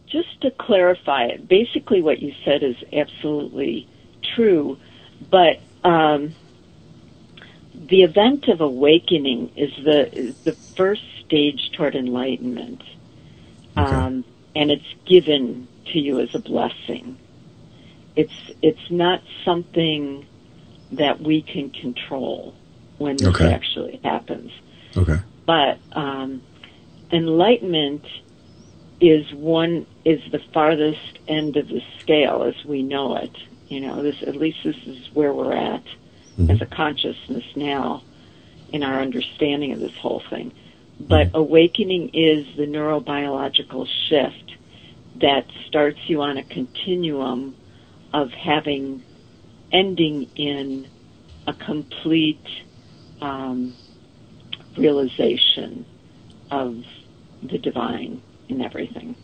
Just to clarify it, basically what you said is absolutely true, but um, the event of awakening is the is the first stage toward enlightenment, um, and it's given to you as a blessing. It's it's not something that we can control when this Okay. actually happens. Okay. But um, enlightenment is one is the farthest end of the scale as we know it. You know, this at least this is where we're at as a consciousness now in our understanding of this whole thing. But awakening is the neurobiological shift that starts you on a continuum of having ending in a complete um, realization of the divine in everything.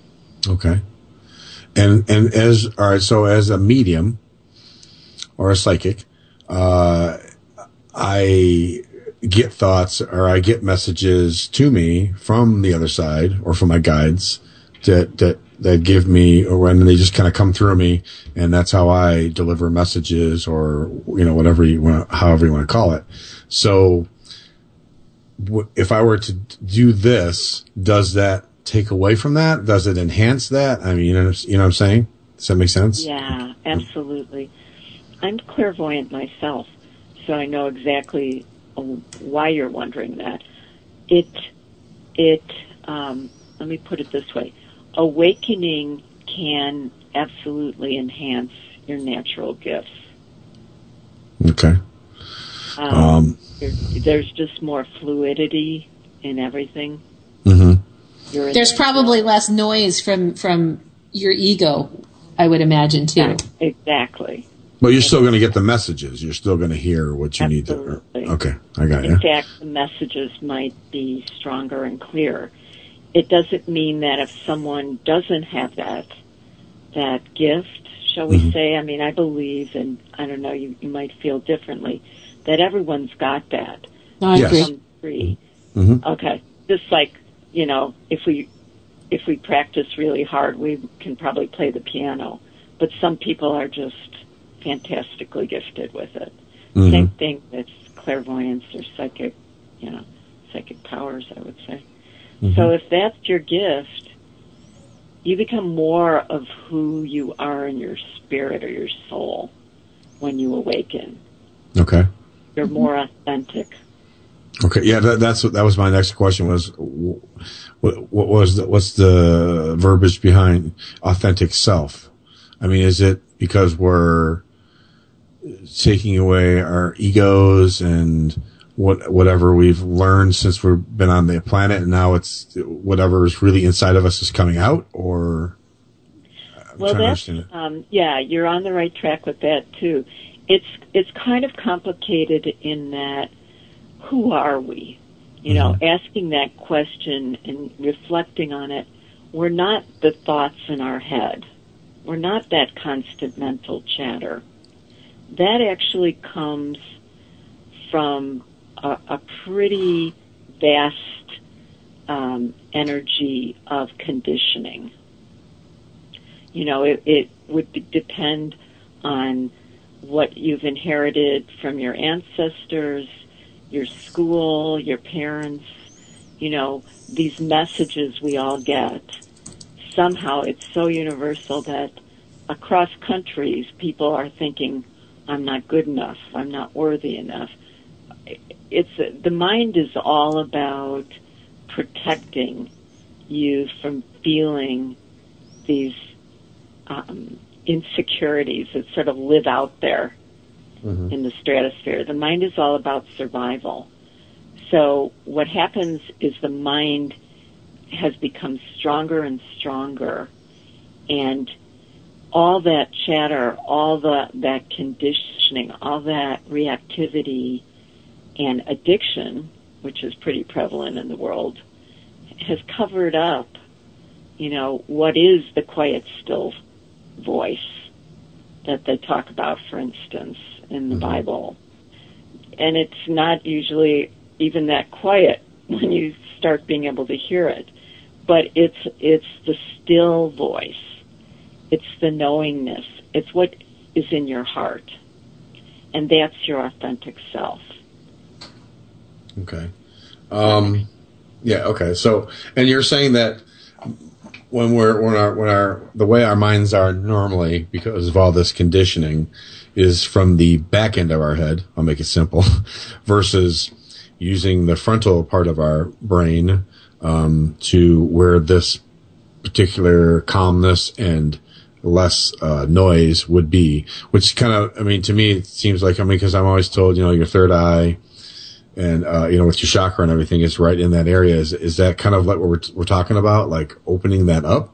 Okay. And, and as, all right, so as a medium or a psychic, uh, I get thoughts or I get messages to me from the other side or from my guides that, that, that give me, or when they just kind of come through me, and that's how I deliver messages or, you know, whatever you want, however you want to call it. So, if I were to do this, does that take away from that? Does it enhance that? I mean, you know, you know what I'm saying? Does that make sense? Yeah, absolutely. I'm clairvoyant myself, so I know exactly uh, why you're wondering that. It, it. Um, let me put it this way: awakening can absolutely enhance your natural gifts. Okay. Um, Um, there's just more fluidity in everything. hmm in There's probably less noise from from your ego, I would imagine too. exactly. But you're still going to get the messages. You're still going to hear what you need to. Okay, I got In you. fact, the messages might be stronger and clearer. It doesn't mean that if someone doesn't have that that gift, shall we Mhm. say? I mean, I believe, and I don't know, you, you might feel differently, that everyone's got that. No, I Yes. agree. Some degree. Mhm. Okay, just like you know, if we if we practice really hard, we can probably play the piano. But some people are just fantastically gifted with it. Mhm. Same thing with clairvoyance or psychic, you know, psychic powers, I would say. So if that's your gift, you become more of who you are in your spirit or your soul when you awaken. Okay. You're more authentic. Okay. Yeah, that, that's that was my next question. Was what, what was the, what's the verbiage behind authentic self? I mean, is it because we're taking away our egos and what whatever we've learned since we've been on the planet, and now it's whatever is really inside of us is coming out, or I'm well, that's um, yeah, you're on the right track with that too. It's it's kind of complicated in that who are we? You know, asking that question and reflecting on it. We're not the thoughts in our head. We're not that constant mental chatter. That actually comes from a, a pretty vast um, energy of conditioning. You know, it, it would be, depend on what you've inherited from your ancestors, your school, your parents, you know, these messages we all get. Somehow it's so universal that across countries people are thinking, I'm not good enough, I'm not worthy enough. It's, the mind is all about protecting you from feeling these um, insecurities that sort of live out there mm-hmm. in the stratosphere. The mind is all about survival. So what happens is the mind has become stronger and stronger and all that chatter, all the, that conditioning, all that reactivity and addiction, which is pretty prevalent in the world, has covered up, you know, what is the quiet, still voice that they talk about, for instance, in the Bible. And it's not usually even that quiet when you start being able to hear it. But it's, it's the still voice. It's the knowingness. It's what is in your heart. And that's your authentic self. Okay. Um, yeah. Okay. So, and you're saying that when we're when our when our the way our minds are normally because of all this conditioning is from the back end of our head. I'll make it simple, versus using the frontal part of our brain um, to where this particular calmness and less uh, noise would be. Which kind of, I mean, to me, it seems like I mean, because I'm always told, you know, your third eye and uh, you know with your chakra and everything is right in that area is is that kind of like what we're, we're talking about like opening that up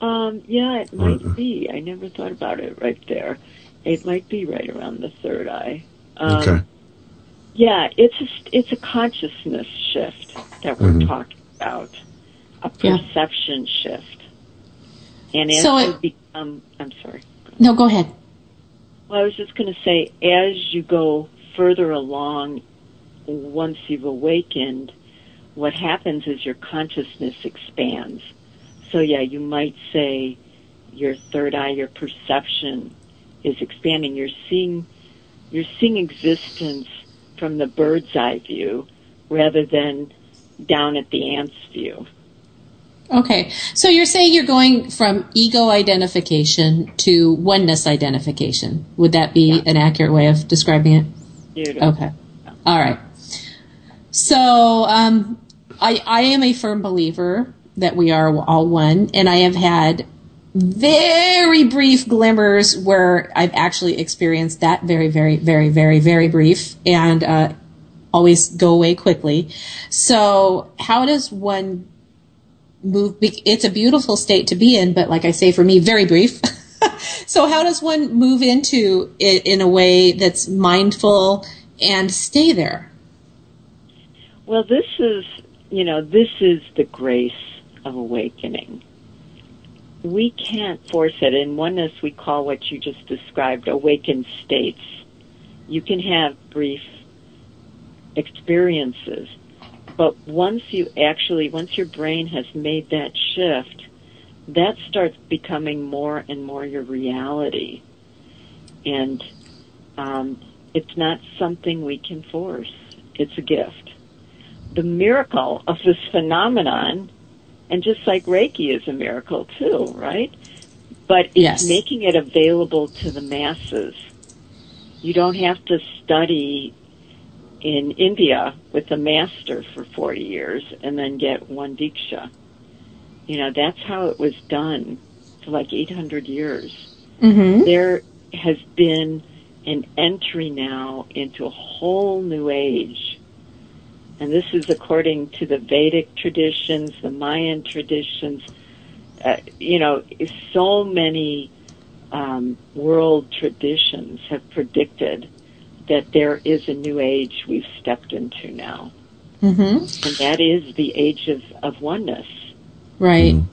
Um, yeah, it might Uh, be. I never thought about it right there. It might be right around the third eye. Um, okay Yeah, it's a, it's a consciousness shift that we're Mhm. talking about, a Yeah. perception shift. And as So you it- become, I'm sorry. No, go ahead. Well, I was just going to say, as you go further along, once you've awakened, what happens is your consciousness expands. So yeah, you might say your third eye, your perception is expanding. You're seeing, you're seeing existence from the bird's eye view rather than down at the ant's view. Okay. So you're saying you're going from ego identification to oneness identification. Would that be an accurate way of describing it? Okay. All right. So um, I, I am a firm believer that we are all one, and I have had very brief glimmers where I've actually experienced that very, very, very, very, very brief, and uh, always go away quickly. So how does one move? It's a beautiful state to be in, but like I say, for me, very brief. so how does one move into it in a way that's mindful and stay there? Well, this is, you know, this is the grace of awakening. We can't force it. In oneness, we call what you just described awakened states. You can have brief experiences, but once you actually, once your brain has made that shift, that starts becoming more and more your reality. And um, it's not something we can force. It's a gift. The miracle of this phenomenon, and just like Reiki is a miracle too, right? But it's Yes. making it available to the masses. You don't have to study in India with a master for 40 years and then get one diksha. You know, that's how it was done for like 800 years. Mm-hmm. There has been an entry now into a whole new age. And this is according to the Vedic traditions, the Mayan traditions. Uh, you know, so many um, world traditions have predicted that there is a new age we've stepped into now. Mm-hmm. And that is the age of, of oneness. Right. Mm.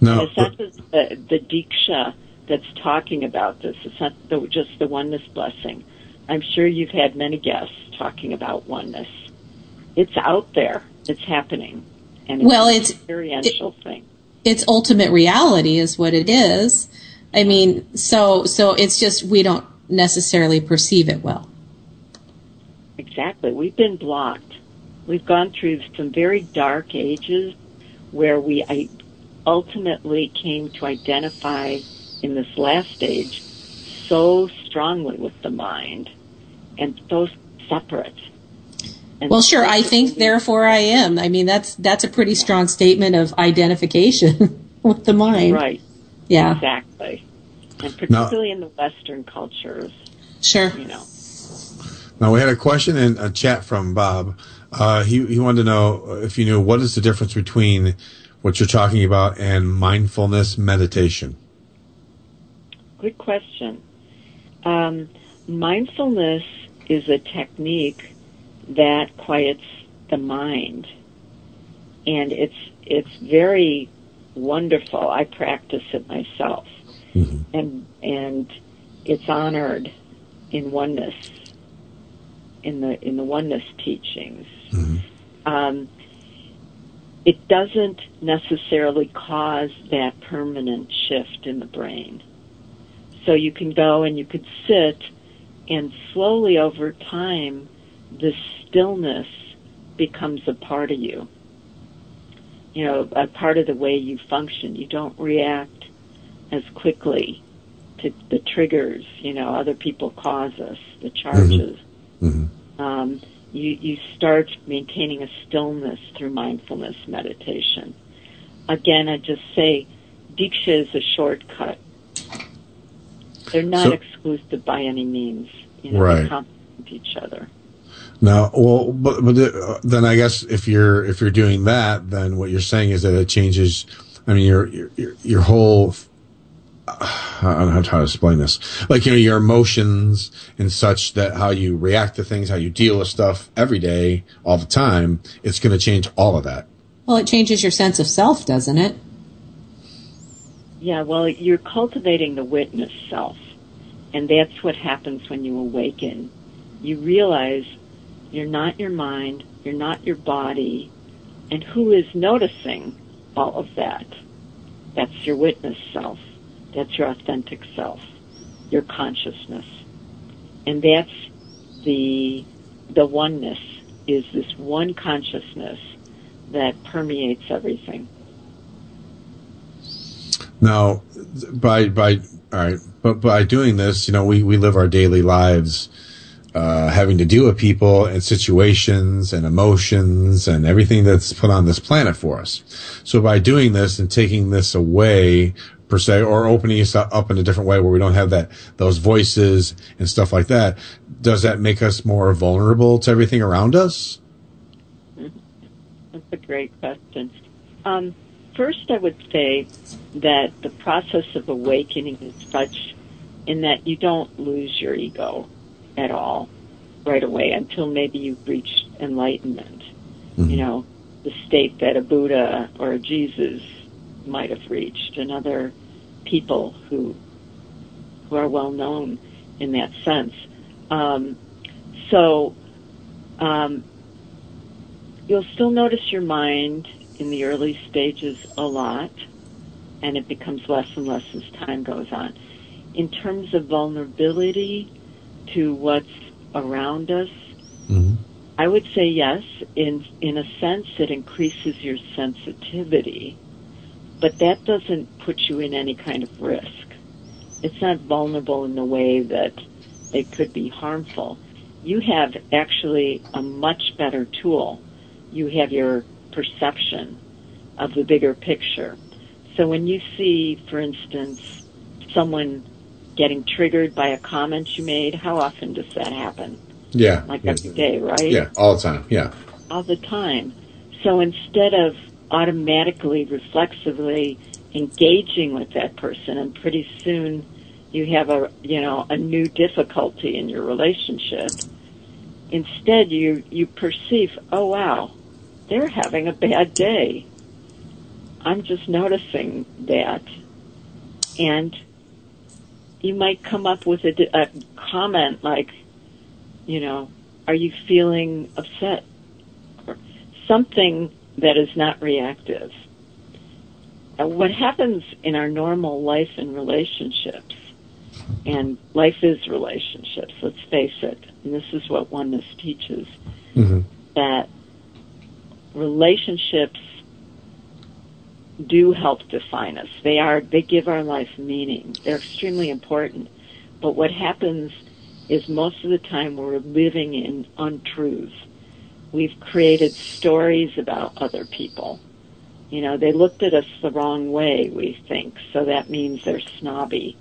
No, It's not just the, the Diksha that's talking about this. It's not the, just the oneness blessing. I'm sure you've had many guests talking about oneness. It's out there. It's happening. And it's Well, an it's- experiential thing. It's ultimate reality is what it is. I mean, so so it's just we don't necessarily perceive it well. Exactly. We've been blocked. We've gone through some very dark ages where we ultimately came to identify in this last stage so strongly with the mind and so separate. And Well, sure. I think, therefore, I am. I mean, that's that's a pretty strong statement of identification with the mind. Right. Yeah. Exactly. And particularly in the Western cultures, Sure. you know. Now we had a question in a chat from Bob. Uh, he he wanted to know if you knew what is the difference between what you're talking about and mindfulness meditation. Good question. Um, mindfulness is a technique that quiets the mind, and it's it's very wonderful. I practice it myself, and and it's honored in oneness in the in the oneness teachings. Um, it doesn't necessarily cause that permanent shift in the brain. So you can go and you could sit and slowly over time the stillness becomes a part of you. You know, a part of the way you function. You don't react as quickly to the triggers, you know, other people cause us, the charges. Um, you, you start maintaining a stillness through mindfulness meditation. Again, I just say Diksha is a shortcut. They're not So- exclusive by any means. You know, Right. they complement each other. Now, well, but but uh, then I guess if you're if you're doing that, then what you're saying is that it changes. I mean, your your your, your whole. I don't know how to explain this. Like you know, your emotions and such that how you react to things, how you deal with stuff every day, all the time. It's going to change all of that. Well, it changes your sense of self, doesn't it? Yeah, well, you're cultivating the witness self. And that's what happens when you awaken. You realize you're not your mind, you're not your body, and who is noticing all of that? That's your witness self. That's your authentic self, your consciousness. And that's the the oneness is this one consciousness that permeates everything. Now, by by all right, but by doing this, you know, we we live our daily lives uh, having to deal with people and situations and emotions and everything that's put on this planet for us. So by doing this and taking this away per se, or opening us up in a different way where we don't have that those voices and stuff like that, does that make us more vulnerable to everything around us? That's a great question. Um, first, I would say that the process of awakening is such in that you don't lose your ego at all right away until maybe you've reached enlightenment. Mm-hmm. You know, the state that a Buddha or a Jesus might have reached, and other people who who are well known in that sense. Um, so um, you'll still notice your mind in the early stages a lot, and it becomes less and less as time goes on. In terms of vulnerability to what's around us, Mm-hmm. I would say yes. In in a sense, it increases your sensitivity, but that doesn't put you in any kind of risk. It's not vulnerable in the way that it could be harmful. You have actually a much better tool. You have your perception of the bigger picture. So when you see, for instance, someone getting triggered by a comment you made, how often does that happen? Yeah. Like yeah. every day, right? Yeah, all the time. Yeah. all the time. So instead of automatically, reflexively engaging with that person, and pretty soon you have a you know a new difficulty in your relationship. Instead, you you perceive, oh wow, they're having a bad day. I'm just noticing that, and you might come up with a, a comment like, you know, are you feeling upset? Or something that is not reactive. Uh, what happens in our normal life and relationships, and life is relationships, let's face it, and this is what oneness teaches, Mm-hmm. that relationships do help define us. They are, they give our life meaning. They're extremely important. But what happens is most of the time we're living in untruths. We've created stories about other people. You know, they looked at us the wrong way, we think, so that means they're snobby.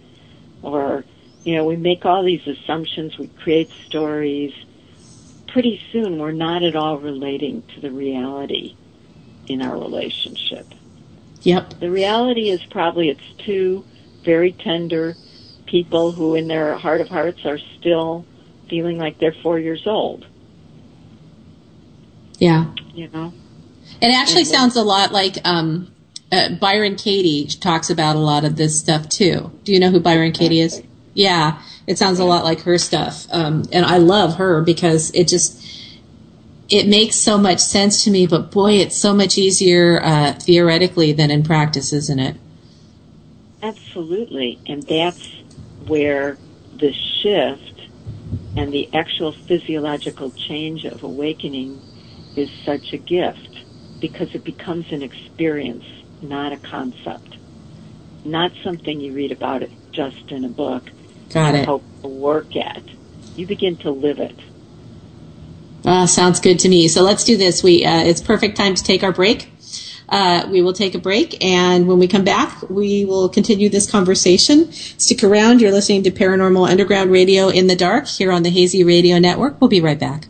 Or, you know, we make all these assumptions, we create stories. Pretty soon we're not at all relating to the reality in our relationship. Yep. The reality is probably it's two very tender people who in their heart of hearts are still feeling like they're four years old, Yeah. you know? It actually sounds a lot like um, uh, Byron Katie talks about a lot of this stuff too. Do you know who Byron Katie is? Yeah, it sounds a lot like her stuff, um, and I love her because it just it makes so much sense to me. But boy, it's so much easier uh, theoretically than in practice, isn't it? Absolutely. And that's where the shift and the actual physiological change of awakening is such a gift because it becomes an experience, not a concept. Not something you read about it just in a book. Got it. Hope to work at. You begin to live it. Uh, sounds good to me. So let's do this. We uh, it's perfect time to take our break. Uh, we will take a break, and when we come back, we will continue this conversation. Stick around. You're listening to Paranormal Underground Radio in the Dark here on the Hazy Radio Network. We'll be right back.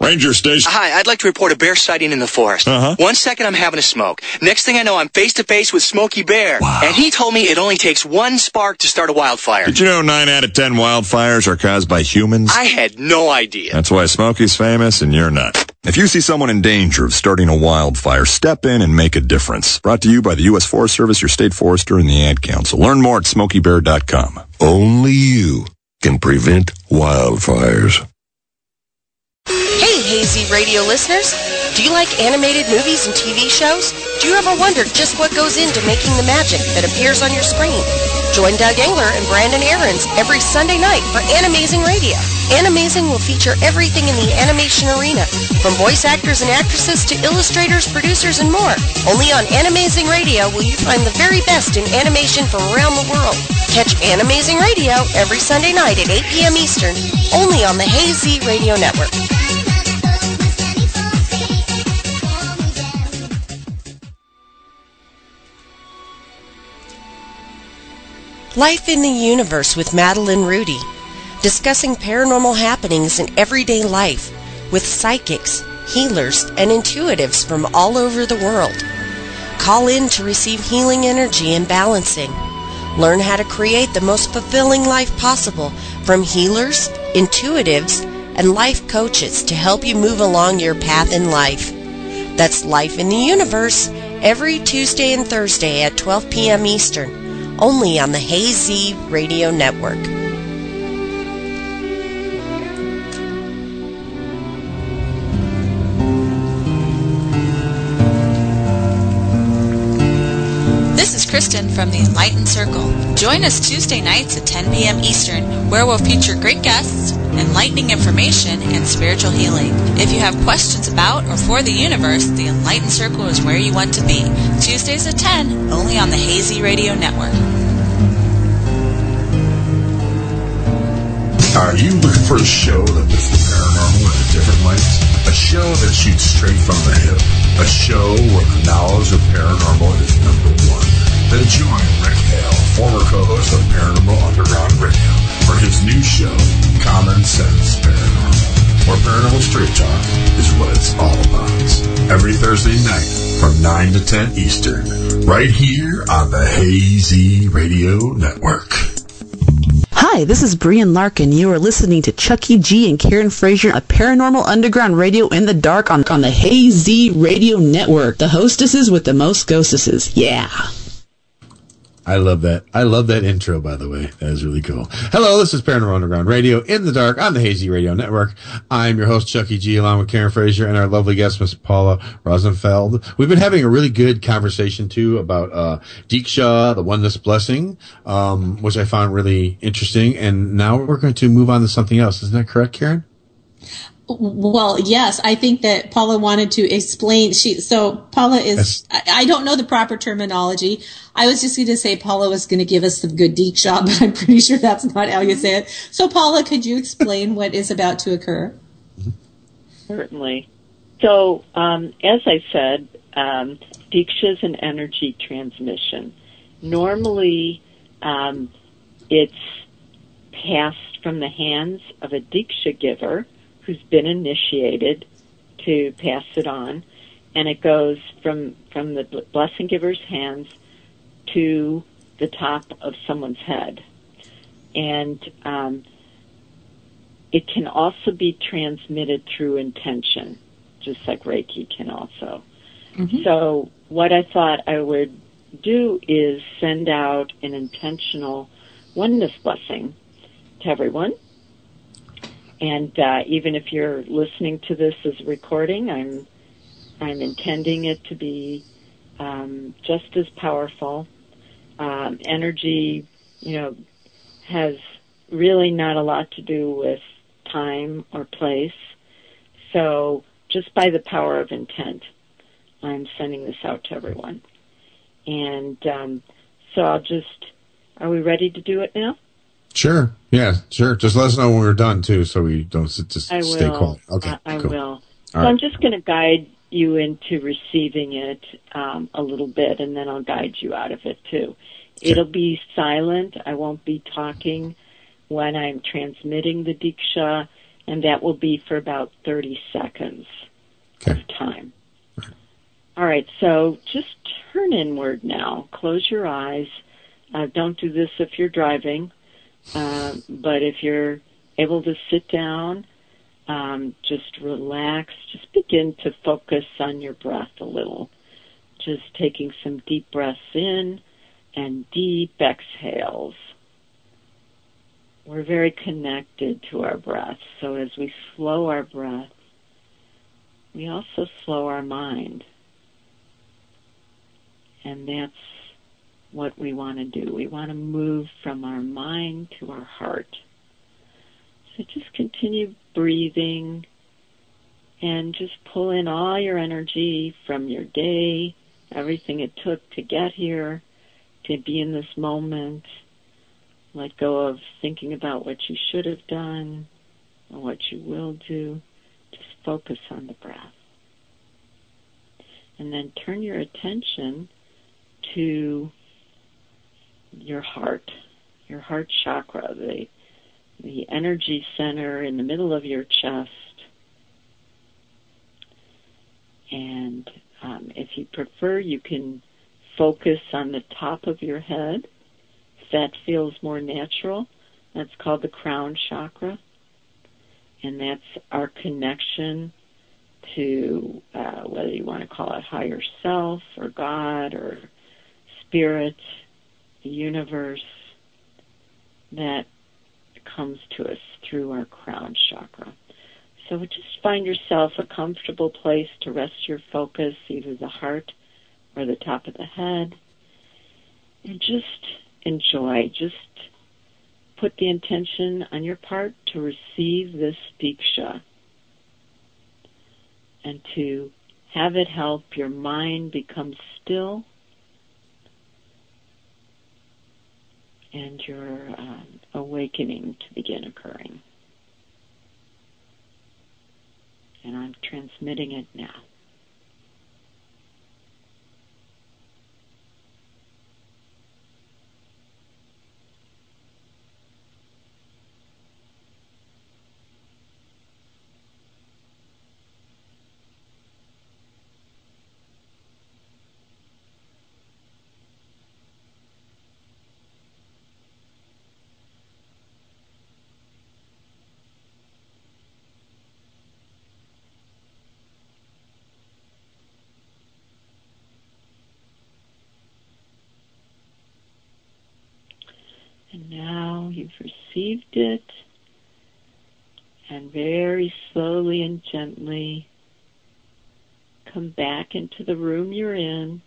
Ranger Station. Hi, I'd like to report a bear sighting in the forest. Uh-huh. One second I'm having a smoke. Next thing I know, I'm face to face with Smokey Bear. And he told me it only takes one spark to start a wildfire. Did you know 9 out of 10 wildfires are caused by humans? I had no idea. That's why Smokey's famous and you're not. If you see someone in danger of starting a wildfire, step in and make a difference. Brought to you by the U.S. Forest Service, your state forester, and the Ad Council. Learn more at SmokeyBear.com. Only you can prevent wildfires. Hey, Hazy Radio listeners! Do you like animated movies and TV shows? Do you ever wonder just what goes into making the magic that appears on your screen? Join Doug Engler and Brandon Aarons every Sunday night for Animazing Radio. Animazing will feature everything in the animation arena, from voice actors and actresses to illustrators, producers, and more. Only on Animazing Radio will you find the very best in animation from around the world. Catch Animazing Radio every Sunday night at 8 p.m. Eastern, only on the Hazy Radio Network. Life in the Universe with Madeline Rudy, discussing paranormal happenings in everyday life with psychics, healers, and intuitives from all over the world. Call in to receive healing energy and balancing. Learn how to create the most fulfilling life possible from healers, intuitives, and life coaches to help you move along your path in life. That's Life in the Universe every Tuesday and Thursday at 12 p.m. Eastern, only on the Hazy Radio Network. This is Kristen from the Enlightened Circle. Join us Tuesday nights at 10 p.m. Eastern, where we'll feature great guests, enlightening information, and spiritual healing. If you have questions about or for the universe, the Enlightened Circle is where you want to be. Tuesdays at 10, only on the Hazy Radio Network. Are you looking for a show that puts the paranormal in a different light? A show that shoots straight from the hip? A show where the knowledge of paranormal is number one? Then join Rick Hale, former co-host of Paranormal Underground Radio, for his new show, Common Sense Paranormal, where Paranormal Straight Talk is what it's all about. Every Thursday night from 9 to 10 Eastern, right here on the Hazy Radio Network. Hi, this is Brian Larkin. You are listening to Chucky G and Karen Frazier, a paranormal underground radio in the dark on, on the Hazy Radio Network. The hostesses with the most ghostesses. Yeah. I love that. I love that intro, by the way. That is really cool. Hello, this is Paranormal Underground Radio in the dark on the Hazy Radio Network. I'm your host, Chucky G, along with Karen Frazier and our lovely guest, Miss Paula Rosenfeld. We've been having a really good conversation too about, uh, Diksha, the oneness blessing, um, which I found really interesting. And now we're going to move on to something else. Isn't that correct, Karen? Well, yes, I think that Paula wanted to explain. She so Paula is. I, I don't know the proper terminology. I was just going to say Paula was going to give us some good deep shot, but I'm pretty sure that's not how you say it. So, Paula, could you explain what is about to occur? Certainly. So, um, as I said, um, Diksha is an energy transmission. Normally, um, it's passed from the hands of a Diksha giver who's been initiated to pass it on, and it goes from from the blessing giver's hands to the top of someone's head, and um, it can also be transmitted through intention, just like Reiki can also. Mm-hmm. So what I thought I would do is send out an intentional oneness blessing to everyone. And uh, even if you're listening to this as a recording, I'm I'm intending it to be um, just as powerful. Um, energy, you know, has really not a lot to do with time or place. So just by the power of intent, I'm sending this out to everyone. And um, so I'll just, are we ready to do it now? Sure. Yeah, sure. Just let us know when we're done too, so we don't just I stay will. quiet. Okay. I, I cool. will. All so right. I'm just going to guide you into receiving it um, a little bit, and then I'll guide you out of it too. It'll be silent. I won't be talking when I'm transmitting the diksha, and that will be for about 30 seconds of time. All right, so just turn inward now. Close your eyes. Uh, don't do this if you're driving, uh, but if you're able to sit down, um, just relax. Just begin to focus on your breath a little. Just taking some deep breaths in and deep exhales. We're very connected to our breath, so as we slow our breath, we also slow our mind. And that's what we want to do. We want to move from our mind to our heart. So just continue breathing and just pull in all your energy from your day, everything it took to get here, to be in this moment. Let go of thinking about what you should have done or what you will do. Just focus on the breath. And then turn your attention to your heart, your heart chakra, the, the energy center in the middle of your chest. And um, if you prefer, you can focus on the top of your head. If that feels more natural, that's called the crown chakra. And that's our connection to uh, whether you want to call it higher self or God or spirit, universe, that comes to us through our crown chakra. So just find yourself a comfortable place to rest your focus, either the heart or the top of the head. And just enjoy, just put the intention on your part to receive this Diksha and to have it help your mind become still and your um, awakening to begin occurring. And I'm transmitting it now. And now you've received it. And very slowly and gently come back into the room you're in.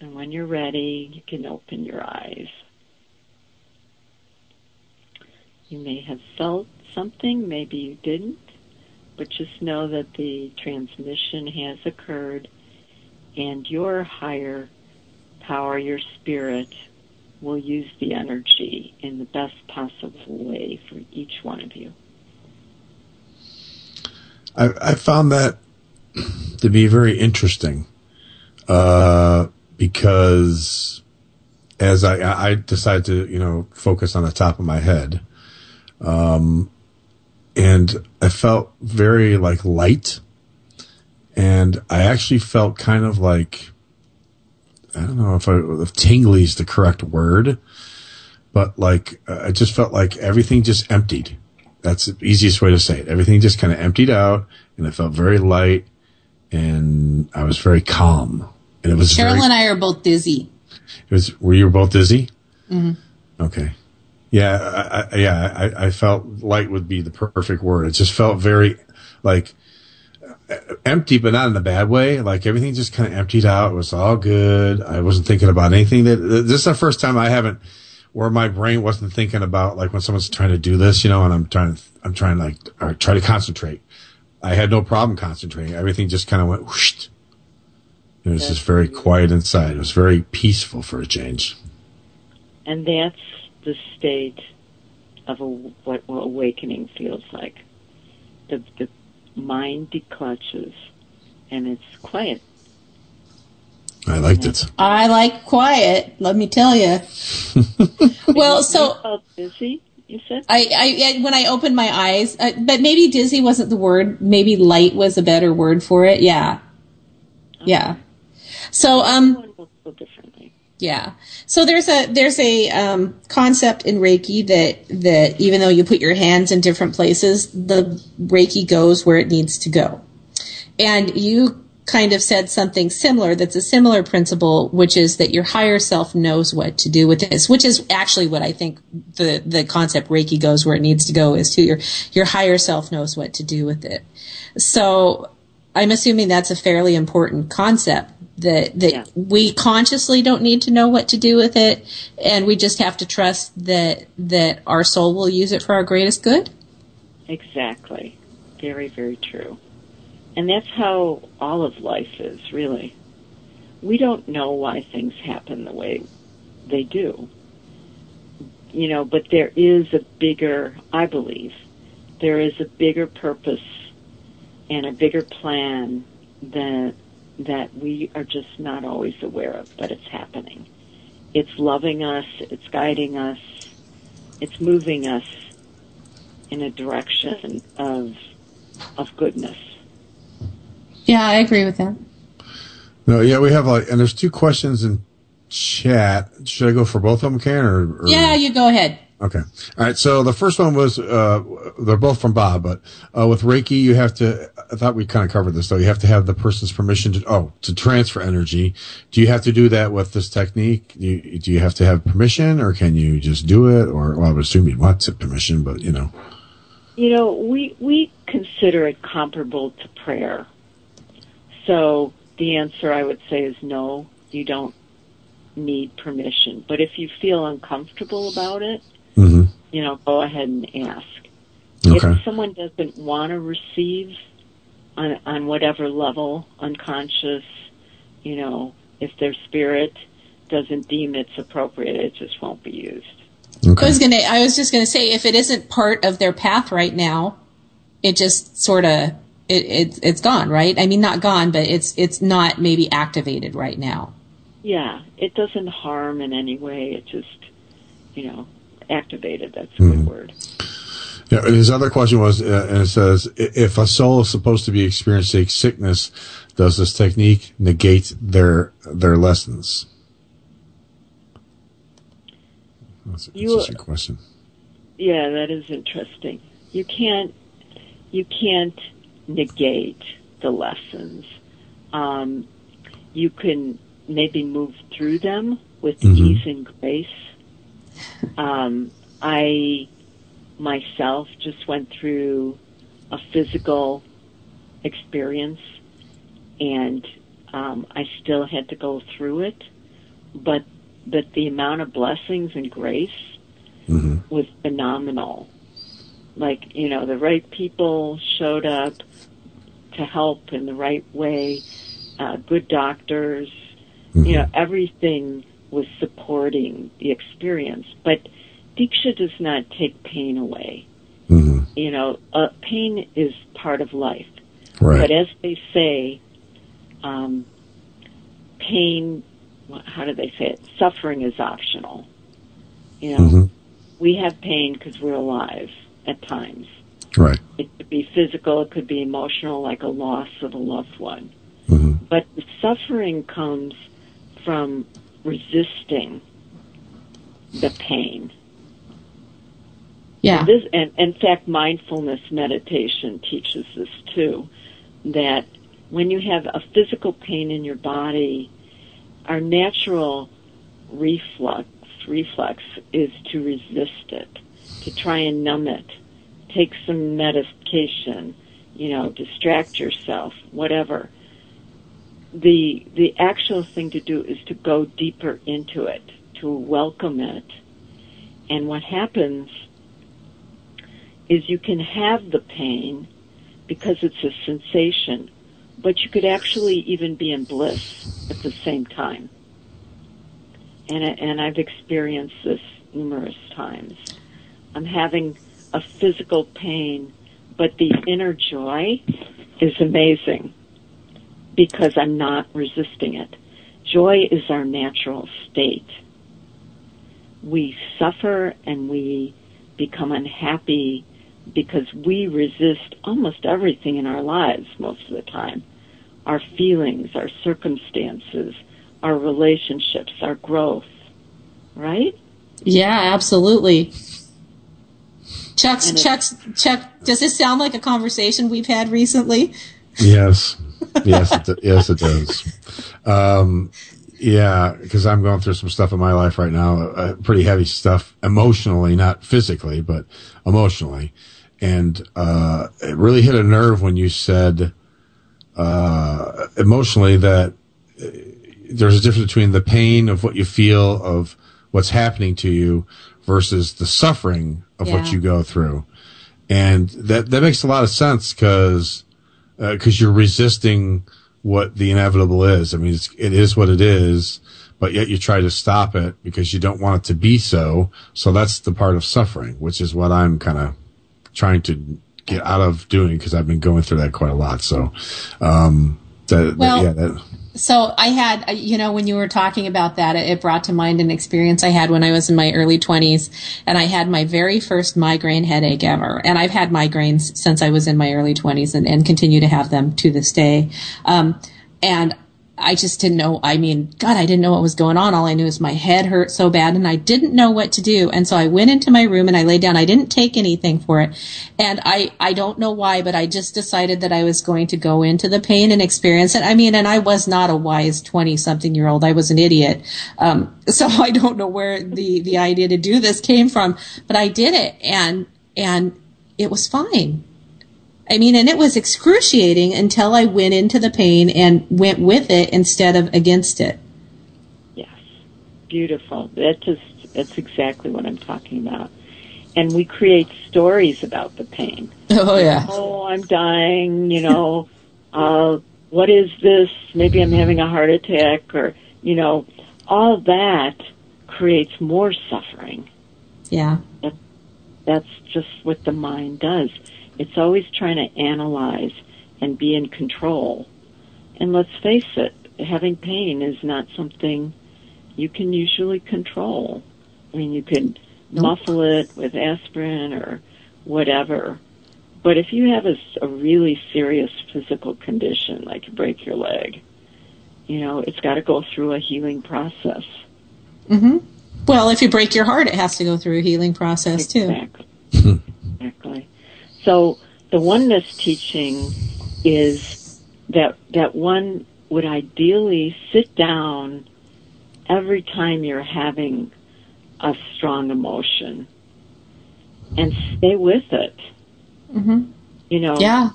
And when you're ready, you can open your eyes. You may have felt something, maybe you didn't, but just know that the transmission has occurred and your higher power, your spirit, will use the energy in the best possible way for each one of you. I, I found that to be very interesting uh, because as I, I decided to, you know, focus on the top of my head, um, and I felt very like light, and I actually felt kind of like I don't know if, I, if tingly is the correct word, but like I just felt like everything just emptied. That's the easiest way to say it. Everything just kind of emptied out, and I felt very light, and I was very calm. And it was Cheryl very, and I are both dizzy. It was. Were you both dizzy? hmm Okay. Yeah, I, I, yeah, I, I felt light would be the perfect word. It just felt very like empty, but not in a bad way. Like everything just kind of emptied out. It was all good. I wasn't thinking about anything that, this is the first time I haven't, where my brain wasn't thinking about like when someone's trying to do this, you know, and I'm trying, I'm trying to like, or try to concentrate. I had no problem concentrating. Everything just kind of went whoosh. It was just very quiet inside. It was very peaceful for a change. And that's the state of a, what awakening feels like. The, the mind declutches and it's quiet. I liked it. I like quiet. Let me tell you. well, so felt busy. You said I, I, I when I opened my eyes, uh, but maybe dizzy wasn't the word. Maybe light was a better word for it. Yeah, yeah. So um, differently. Yeah. So there's a there's a um, concept in Reiki that that even though you put your hands in different places, the Reiki goes where it needs to go. And you kind of said something similar that's a similar principle, which is that your higher self knows what to do with this, which is actually what I think the, the concept Reiki goes where it needs to go is to your, your higher self knows what to do with it. So I'm assuming that's a fairly important concept that that Yeah. we consciously don't need to know what to do with it, and we just have to trust that that our soul will use it for our greatest good. Exactly. Very, very true. And that's how all of life is, really. We don't know why things happen the way they do. You know, but there is a bigger, I believe, there is a bigger purpose and a bigger plan that that we are just not always aware of, but it's happening. It's loving us, it's guiding us, it's moving us in a direction of of goodness. Yeah, I agree with that. No, yeah, we have like, and there's two questions in chat. Should I go for both of them, Karen? Or, or Yeah, you go ahead. Okay. All right. So the first one was, uh, they're both from Bob, but, uh, with Reiki, you have to, I thought we kind of covered this though. You have to have the person's permission to, oh, to transfer energy. Do you have to do that with this technique? Do you, do you have to have permission or can you just do it? Or, well, I would assume you'd want to permission, but you know. You know, we we consider it comparable to prayer. So the answer I would say is no, you don't need permission. But if you feel uncomfortable about it, Mm-hmm. you know, go ahead and ask. Okay. If someone doesn't want to receive on on whatever level, unconscious, you know, if their spirit doesn't deem it's appropriate, it just won't be used. Okay. I was gonna. I was just gonna say, if it isn't part of their path right now, it just sort of it, it it's gone, right? I mean, not gone, but it's it's not maybe activated right now. Yeah, it doesn't harm in any way. It just, you know, activated. That's a Mm-hmm. good word. Yeah, his other question was, uh, and it says, if a soul is supposed to be experiencing sickness, does this technique negate their their lessons? That's an You- interesting question. Yeah, that is interesting. You can't you can't negate the lessons. Um, you can maybe move through them with Mhm. ease and grace. Um, I myself just went through a physical experience, and um, I still had to go through it, but but the amount of blessings and grace was phenomenal. Like, you know, the right people showed up to help in the right way, uh, good doctors, you know, everything was supporting the experience. But Diksha does not take pain away. You know, uh, pain is part of life. Right. But as they say, um, pain, how do they say it? Suffering is optional. You know, we have pain because we're alive at times. Right. It could be physical, it could be emotional, like a loss of a loved one. But suffering comes from resisting the pain. Yeah. And, this, and in fact, mindfulness meditation teaches this too. That when you have a physical pain in your body, our natural reflux reflex is to resist it, to try and numb it, take some medication, you know, distract yourself, whatever. The the actual thing to do is to go deeper into it, to welcome it. And what happens is you can have the pain because it's a sensation, but you could actually even be in bliss at the same time. And, and I've experienced this numerous times. I'm having a physical pain, but the inner joy is amazing because I'm not resisting it. Joy is our natural state. We suffer and we become unhappy because we resist almost everything in our lives most of the time. Our feelings, our circumstances, our relationships, our growth. Right? Yeah, absolutely. Chuck's Chuck's Chuck. Does this sound like a conversation we've had recently? Yes. Yes, it, yes, it does. Um, yeah, because I'm going through some stuff in my life right now, uh, pretty heavy stuff emotionally, not physically, but emotionally. And, uh, it really hit a nerve when you said, uh, emotionally that uh, there's a difference between the pain of what you feel of what's happening to you versus the suffering of Yeah. what you go through. And that, that makes a lot of sense because, uh 'cause cause you're resisting what the inevitable is. I mean, it's, it is what it is, but yet you try to stop it because you don't want it to be so. So that's the part of suffering, which is what I'm kind of trying to get out of doing because I've been going through that quite a lot. So, um, that, Well- that yeah, that, So I had, uh, you know, when you were talking about that, it brought to mind an experience I had when I was in my early 20s, and I had my very first migraine headache ever. And I've had migraines since I was in my early 20s and, and continue to have them to this day. Um, and I just didn't know. I mean, God, I didn't know what was going on. All I knew is my head hurt so bad and I didn't know what to do. And so I went into my room and I laid down. I didn't take anything for it. And I, I don't know why, but I just decided that I was going to go into the pain and experience it. I mean, and I was not a wise 20 something year old. I was an idiot. Um, so I don't know where the, the idea to do this came from, but I did it and, and it was fine. I mean, and it was excruciating until I went into the pain and went with it instead of against it. Yes. Beautiful. That just that's exactly what I'm talking about. And we create stories about the pain. Oh yeah. Oh, I'm dying, you know. uh what is this? Maybe I'm having a heart attack or, you know, all that creates more suffering. Yeah. That's just what the mind does. It's always trying to analyze and be in control. And let's face it, having pain is not something you can usually control. I mean, you can muffle it with aspirin or whatever. But if you have a really serious physical condition, like you break your leg, you know, it's got to go through a healing process. hmm Well, if you break your heart, it has to go through a healing process too. Exactly. So the oneness teaching is that that one would ideally sit down every time you're having a strong emotion and stay with it. hmm You know, Yeah.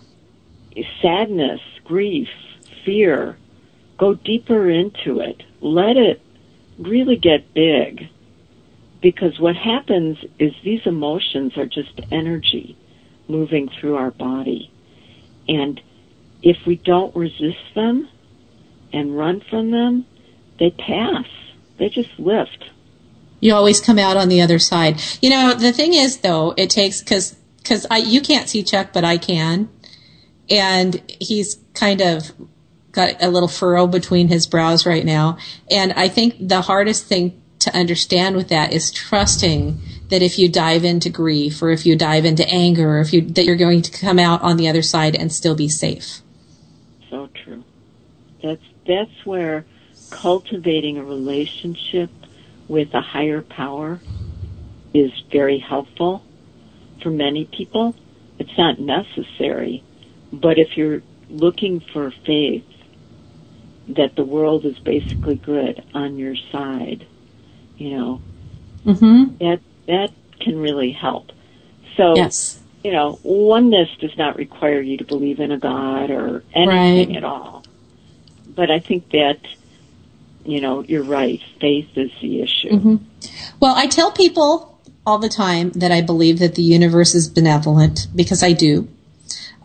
sadness, grief, fear, go deeper into it. Let it really get big. Because what happens is these emotions are just energy moving through our body. And if we don't resist them and run from them, they pass. They just lift. You always come out on the other side. You know, the thing is though, it takes, cause, cause I, you can't see Chuck, but I can. And he's kind of got a little furrow between his brows right now. And I think the hardest thing to understand with that is trusting that if you dive into grief or if you dive into anger or if you, that you're going to come out on the other side and still be safe. So true. That's that's where cultivating a relationship with a higher power is very helpful for many people. It's not necessary, but if you're looking for faith that the world is basically good on your side, you know, Mm-hmm. that that can really help. So Yes. you know, oneness does not require you to believe in a God or anything Right. at all. But I think that, you know, you're right. Faith is the issue. hmm Well, I tell people all the time that I believe that the universe is benevolent because I do.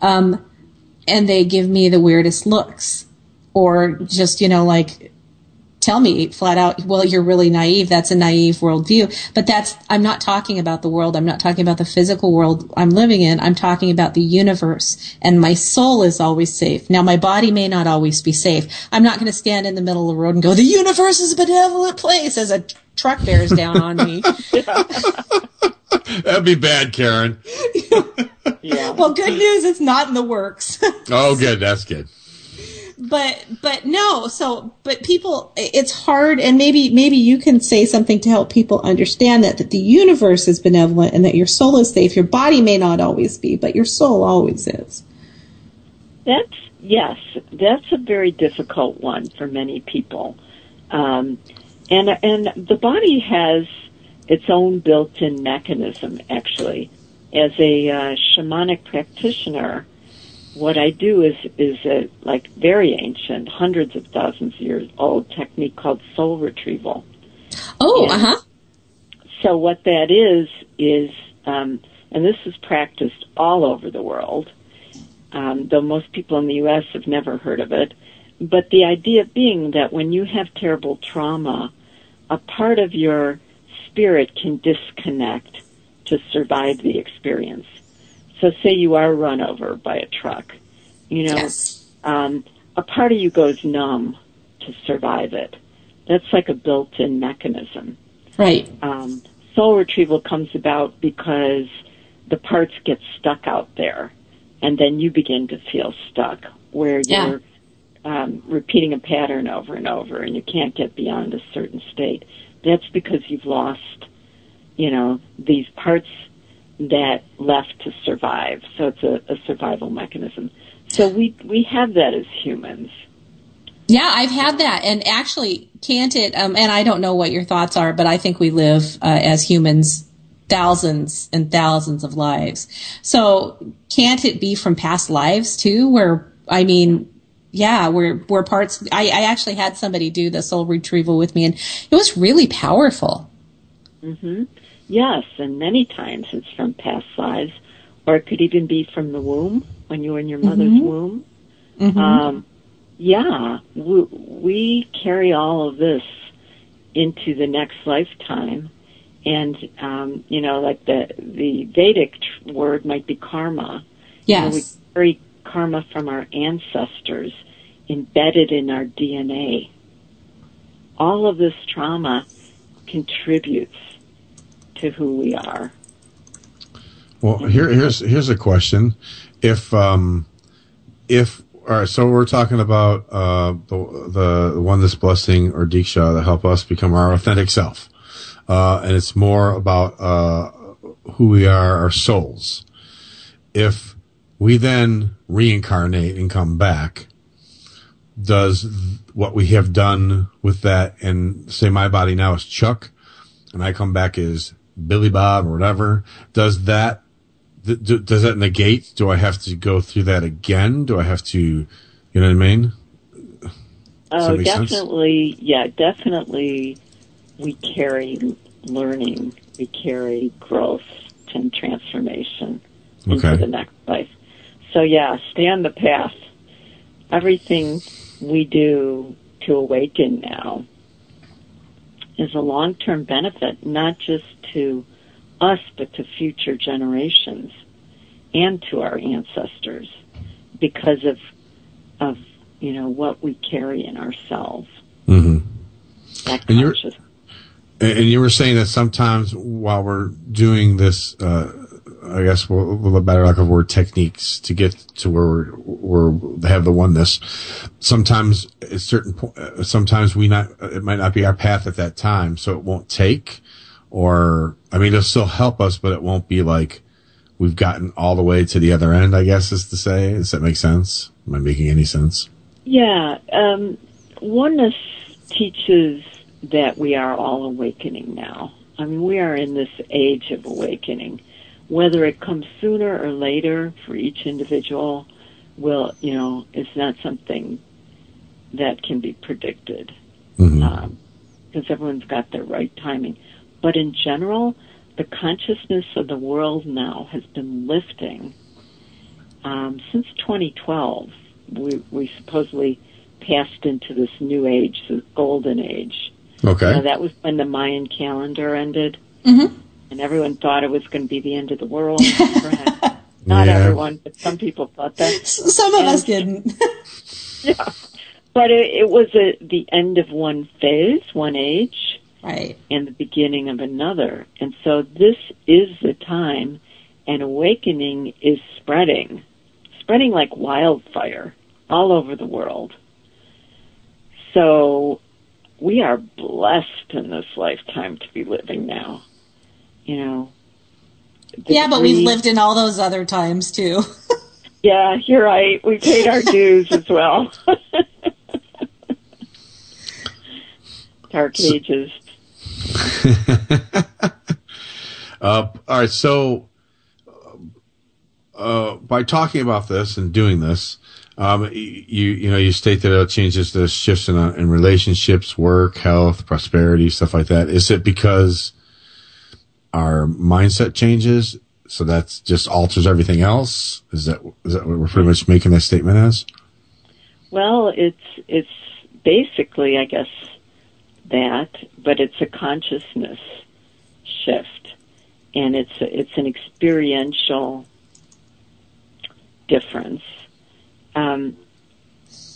Um, and they give me the weirdest looks or just, you know, like tell me flat out, well, you're really naive. That's a naive worldview. But that's, I'm not talking about the world. I'm not talking about the physical world I'm living in. I'm talking about the universe and my soul is always safe. Now, my body may not always be safe. I'm not going to stand in the middle of the road and go, the universe is a benevolent place as a truck bears down on me. That'd be bad, Karen. yeah. Well, good news, it's not in the works. Oh, good. That's good. But but no so but people it's hard and maybe maybe you can say something to help people understand that that the universe is benevolent and that your soul is safe. Your body may not always be but your soul always is. That's yes, that's a very difficult one for many people, um, and and the body has its own built-in mechanism. Actually, as a uh, shamanic practitioner, what I do is is a like very ancient, hundreds of thousands of years old technique called soul retrieval. Oh, uh huh. So what that is is, um, and this is practiced all over the world, um, though most people in the U.S. have never heard of it. But the idea being that when you have terrible trauma, a part of your spirit can disconnect to survive the experience. So say you are run over by a truck, you know, um, a part of you goes numb to survive it. That's like a built-in mechanism. Right. Um, soul retrieval comes about because the parts get stuck out there, and then you begin to feel stuck, where Yeah. you're um, repeating a pattern over and over, and you can't get beyond a certain state. That's because you've lost, you know, these parts that left to survive. So it's a, a survival mechanism. So we we have that as humans. Yeah, I've had that, and actually, can't it? Um, and I don't know what your thoughts are, but I think we live uh, as humans thousands and thousands of lives. So, can't it be from past lives too? Where I mean, yeah, we're we're parts. I, I actually had somebody do the soul retrieval with me, and it was really powerful. hmm Yes, and many times it's from past lives, or it could even be from the womb when you were in your mother's Mhm. womb. Mhm. Um, yeah, we, we carry all of this into the next lifetime, and um, you know, like the the Vedic tr- word might be karma. You know, we carry karma from our ancestors embedded in our DNA. All of this trauma contributes who we are. Well, here, here's here's a question: If um, if all right, so we're talking about uh, the the oneness blessing or diksha that help us become our authentic self, uh, and it's more about uh, who we are, our souls. If we then reincarnate and come back, does what we have done with that, and say my body now is Chuck, and I come back as Billy Bob or whatever, does that th- does that negate? Do I have to go through that again? Do I have to, you know what I mean? Oh, make sense? definitely. Yeah, definitely. We carry learning. We carry growth and transformation into the next life. So yeah, stay on the path. Everything we do to awaken now is a long-term benefit, not just to us, but to future generations and to our ancestors because of, of, you know, what we carry in ourselves. hmm That And conscious. And and you were saying that sometimes while we're doing this, uh, I guess we'll, have better luck of word techniques to get to where we're have the oneness. Sometimes at certain po- uh, sometimes we not it might not be our path at that time, so it won't take. Or I mean, it'll still help us, but it won't be like we've gotten all the way to the other end. I guess is to say. Does that make sense? Am I making any sense? Yeah, um, oneness teaches that we are all awakening now. I mean, we are in this age of awakening. Whether it comes sooner or later for each individual will, you know, is not something that can be predicted. Um, because everyone's got their right timing. But in general, the consciousness of the world now has been lifting um, since 2012. We, we supposedly passed into this new age, this golden age. Okay. You that was when the Mayan calendar ended, Mm-hmm. And everyone thought it was going to be the end of the world. Not Yeah. everyone, but some people thought that. Some of us didn't. yeah, but it, it was a, the end of one phase, one age, right, and the beginning of another. And so this is the time, and awakening is spreading, spreading like wildfire all over the world. So we are blessed in this lifetime to be living now. You know. the yeah, but we've lived in all those other times too. Yeah, you're right. We paid our dues as well. Dark ages. Uh, all right, so uh, uh, by talking about this and doing this, um, you you know you state that it changes the shifts in, uh, in relationships, work, health, prosperity, stuff like that. Is it because our mindset changes, so that's just alters everything else? Is that is that what we're pretty much making that statement as? Well, it's it's basically, I guess, that, but it's a consciousness shift, and it's a, it's an experiential difference. Um,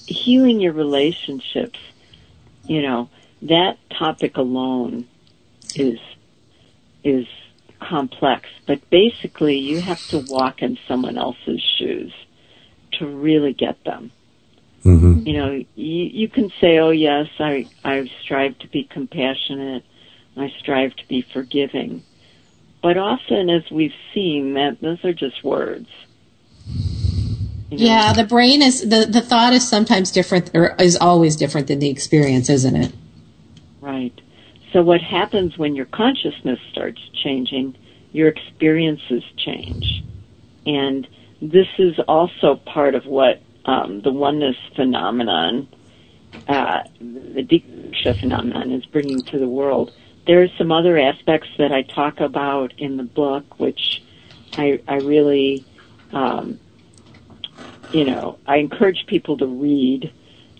healing your relationships, you know, that topic alone is is complex, but basically you have to walk in someone else's shoes to really get them. Mm-hmm. You know, you, you can say, "Oh yes, I I strive to be compassionate, I strive to be forgiving," but often, as we've seen, that those are just words. You know? Yeah, the brain is the the thought is sometimes different or is always different than the experience, isn't it? Right. So what happens when your consciousness starts changing, your experiences change. And this is also part of what um, the oneness phenomenon, uh, the Diksha phenomenon is bringing to the world. There are some other aspects that I talk about in the book, which I, I really, um, you know, I encourage people to read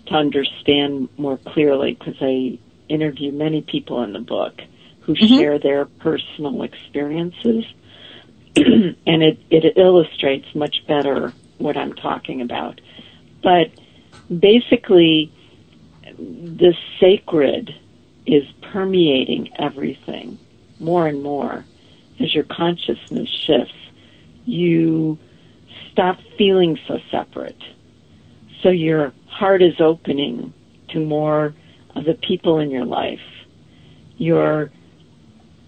to understand more clearly because I interview many people in the book who Mm-hmm. share their personal experiences, and it, it illustrates much better what I'm talking about. But basically, the sacred is permeating everything more and more as your consciousness shifts. You stop feeling so separate. So your heart is opening to more of the people in your life. You're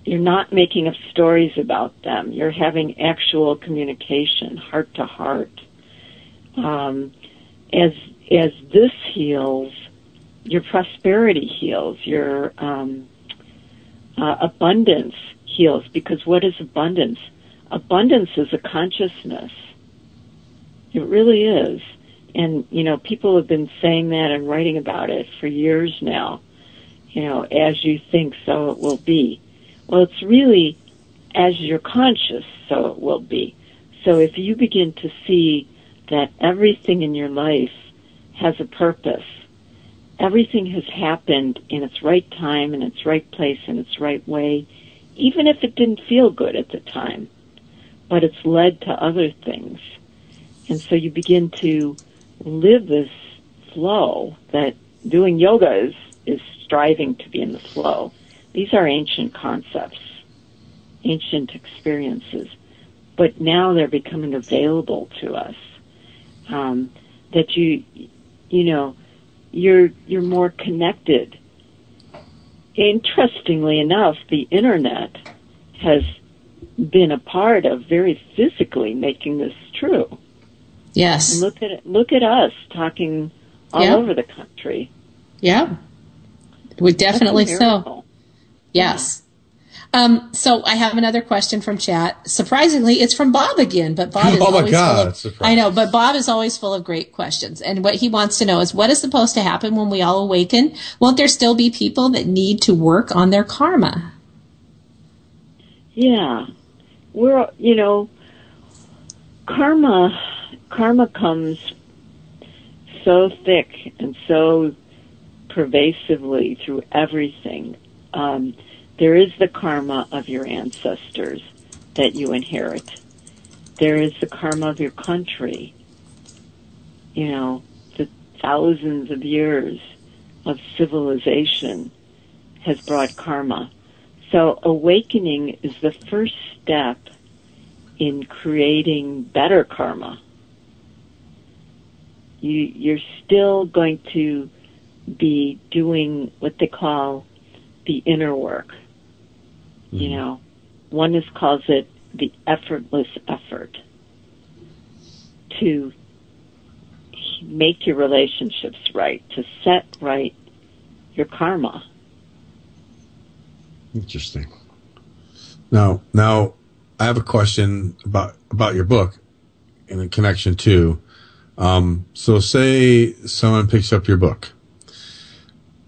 you're not making up stories about them. You're having actual communication, heart to heart. Um, as as this heals, your prosperity heals. Your um, uh, abundance heals. Because what is abundance? Abundance is a consciousness. It really is. And, you know, people have been saying that and writing about it for years now. You know, as you think, so it will be. Well, it's really as you're conscious, so it will be. So if you begin to see that everything in your life has a purpose, everything has happened in its right time, in its right place, in its right way, even if it didn't feel good at the time, but it's led to other things. And so you begin to live this flow that doing yoga is, is striving to be in the flow. These are ancient concepts, ancient experiences, but now they're becoming available to us. Um, that you, you know, you're you're more connected. Interestingly enough, the internet has been a part of very physically making this true. Yes. And look at look at us talking all Yeah. over the country. Yeah. We definitely That's a so. miracle. Yes. Um, so I have another question from chat. Surprisingly, it's from Bob again, but Bob is Oh my always God, full of, surprise. I know, but Bob is always full of great questions. And what he wants to know is what is supposed to happen when we all awaken? Won't there still be people that need to work on their karma? Yeah. We're, you know, karma, karma comes so thick and so pervasively through everything. Um, there is the karma of your ancestors that you inherit. There is the karma of your country. You know, the thousands of years of civilization has brought karma. So awakening is the first step in creating better karma. You, you're still going to be doing what they call the inner work. You mm-hmm. know, oneness calls it the effortless effort to make your relationships right, to set right your karma. Interesting. Now, now I have a question about about your book. in connection too. Um, so say someone picks up your book.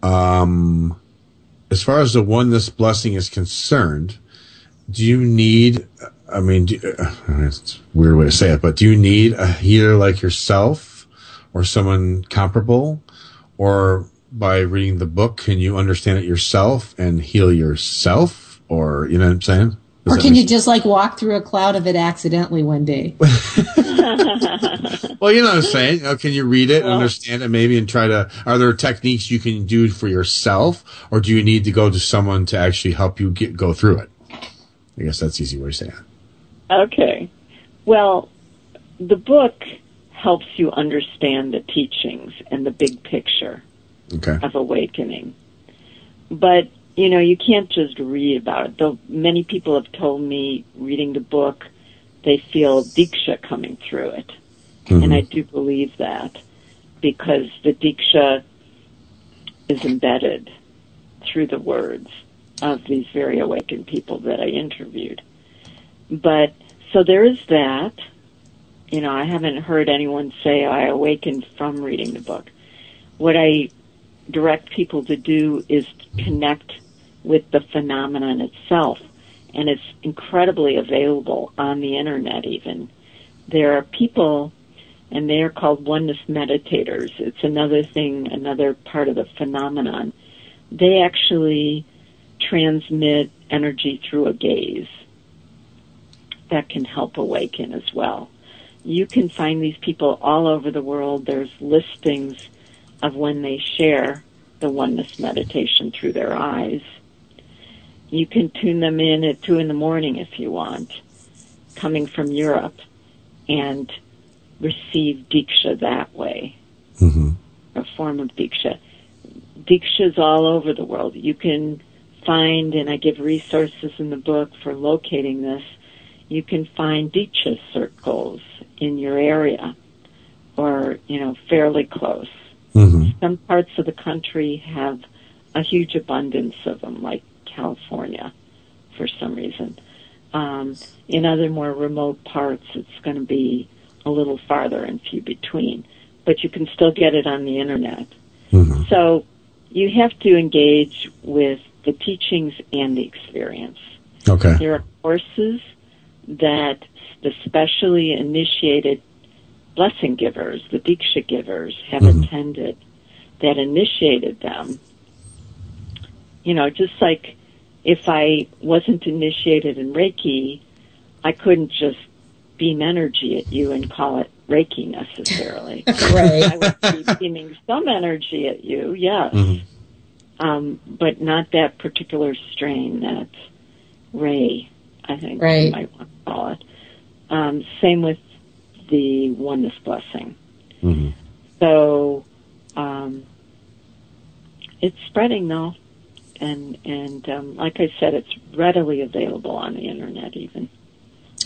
Um, as far as the oneness blessing is concerned, do you need, I mean, do, uh, it's a weird way to say it, but do you need a healer like yourself or someone comparable? Or by reading the book, can you understand it yourself and heal yourself? Or, you know what I'm saying? Does Or can make you just like walk through a cloud of it accidentally one day? Well, you know what I'm saying. You know, can you read it and understand it maybe and try to, are there techniques you can do for yourself or do you need to go to someone to actually help you get, go through it? I guess that's the easy way to say it. Okay. Well, the book helps you understand the teachings and the big picture Okay. of awakening. But, you know, you can't just read about it. Though many people have told me reading the book, they feel Diksha coming through it. And mm-hmm. I do believe that because the Diksha is embedded through the words of these very awakened people that I interviewed. But so there is that. You know, I haven't heard anyone say I awakened from reading the book. What I direct people to do is connect with the phenomenon itself. And it's incredibly available on the internet even. There are people and they are called oneness meditators. It's another thing, another part of the phenomenon. They actually transmit energy through a gaze that can help awaken as well. You can find these people all over the world. There's listings of when they share the oneness meditation through their eyes. You can tune them in at two in the morning if you want, coming from Europe, and receive Diksha that way, mm-hmm. a form of Diksha. Diksha's all over the world. You can find, and I give resources in the book for locating this, you can find Diksha circles in your area or, you know, fairly close. Mm-hmm. Some parts of the country have a huge abundance of them, like California, for some reason. Um, in other more remote parts, it's going to be a little farther and few between, but you can still get it on the internet. So you have to engage with the teachings and the experience. Okay. There are courses that the specially initiated blessing givers, the Diksha givers, have attended that initiated them. You know, just like if I wasn't initiated in Reiki, I couldn't just beam energy at you and call it Reiki necessarily. Right. I would be beaming some energy at you, yes. Um, but not that particular strain, that ray, I think Right. you might want to call it. Um, same with the oneness blessing. So um, it's spreading though, and and um, like I said, it's readily available on the internet even.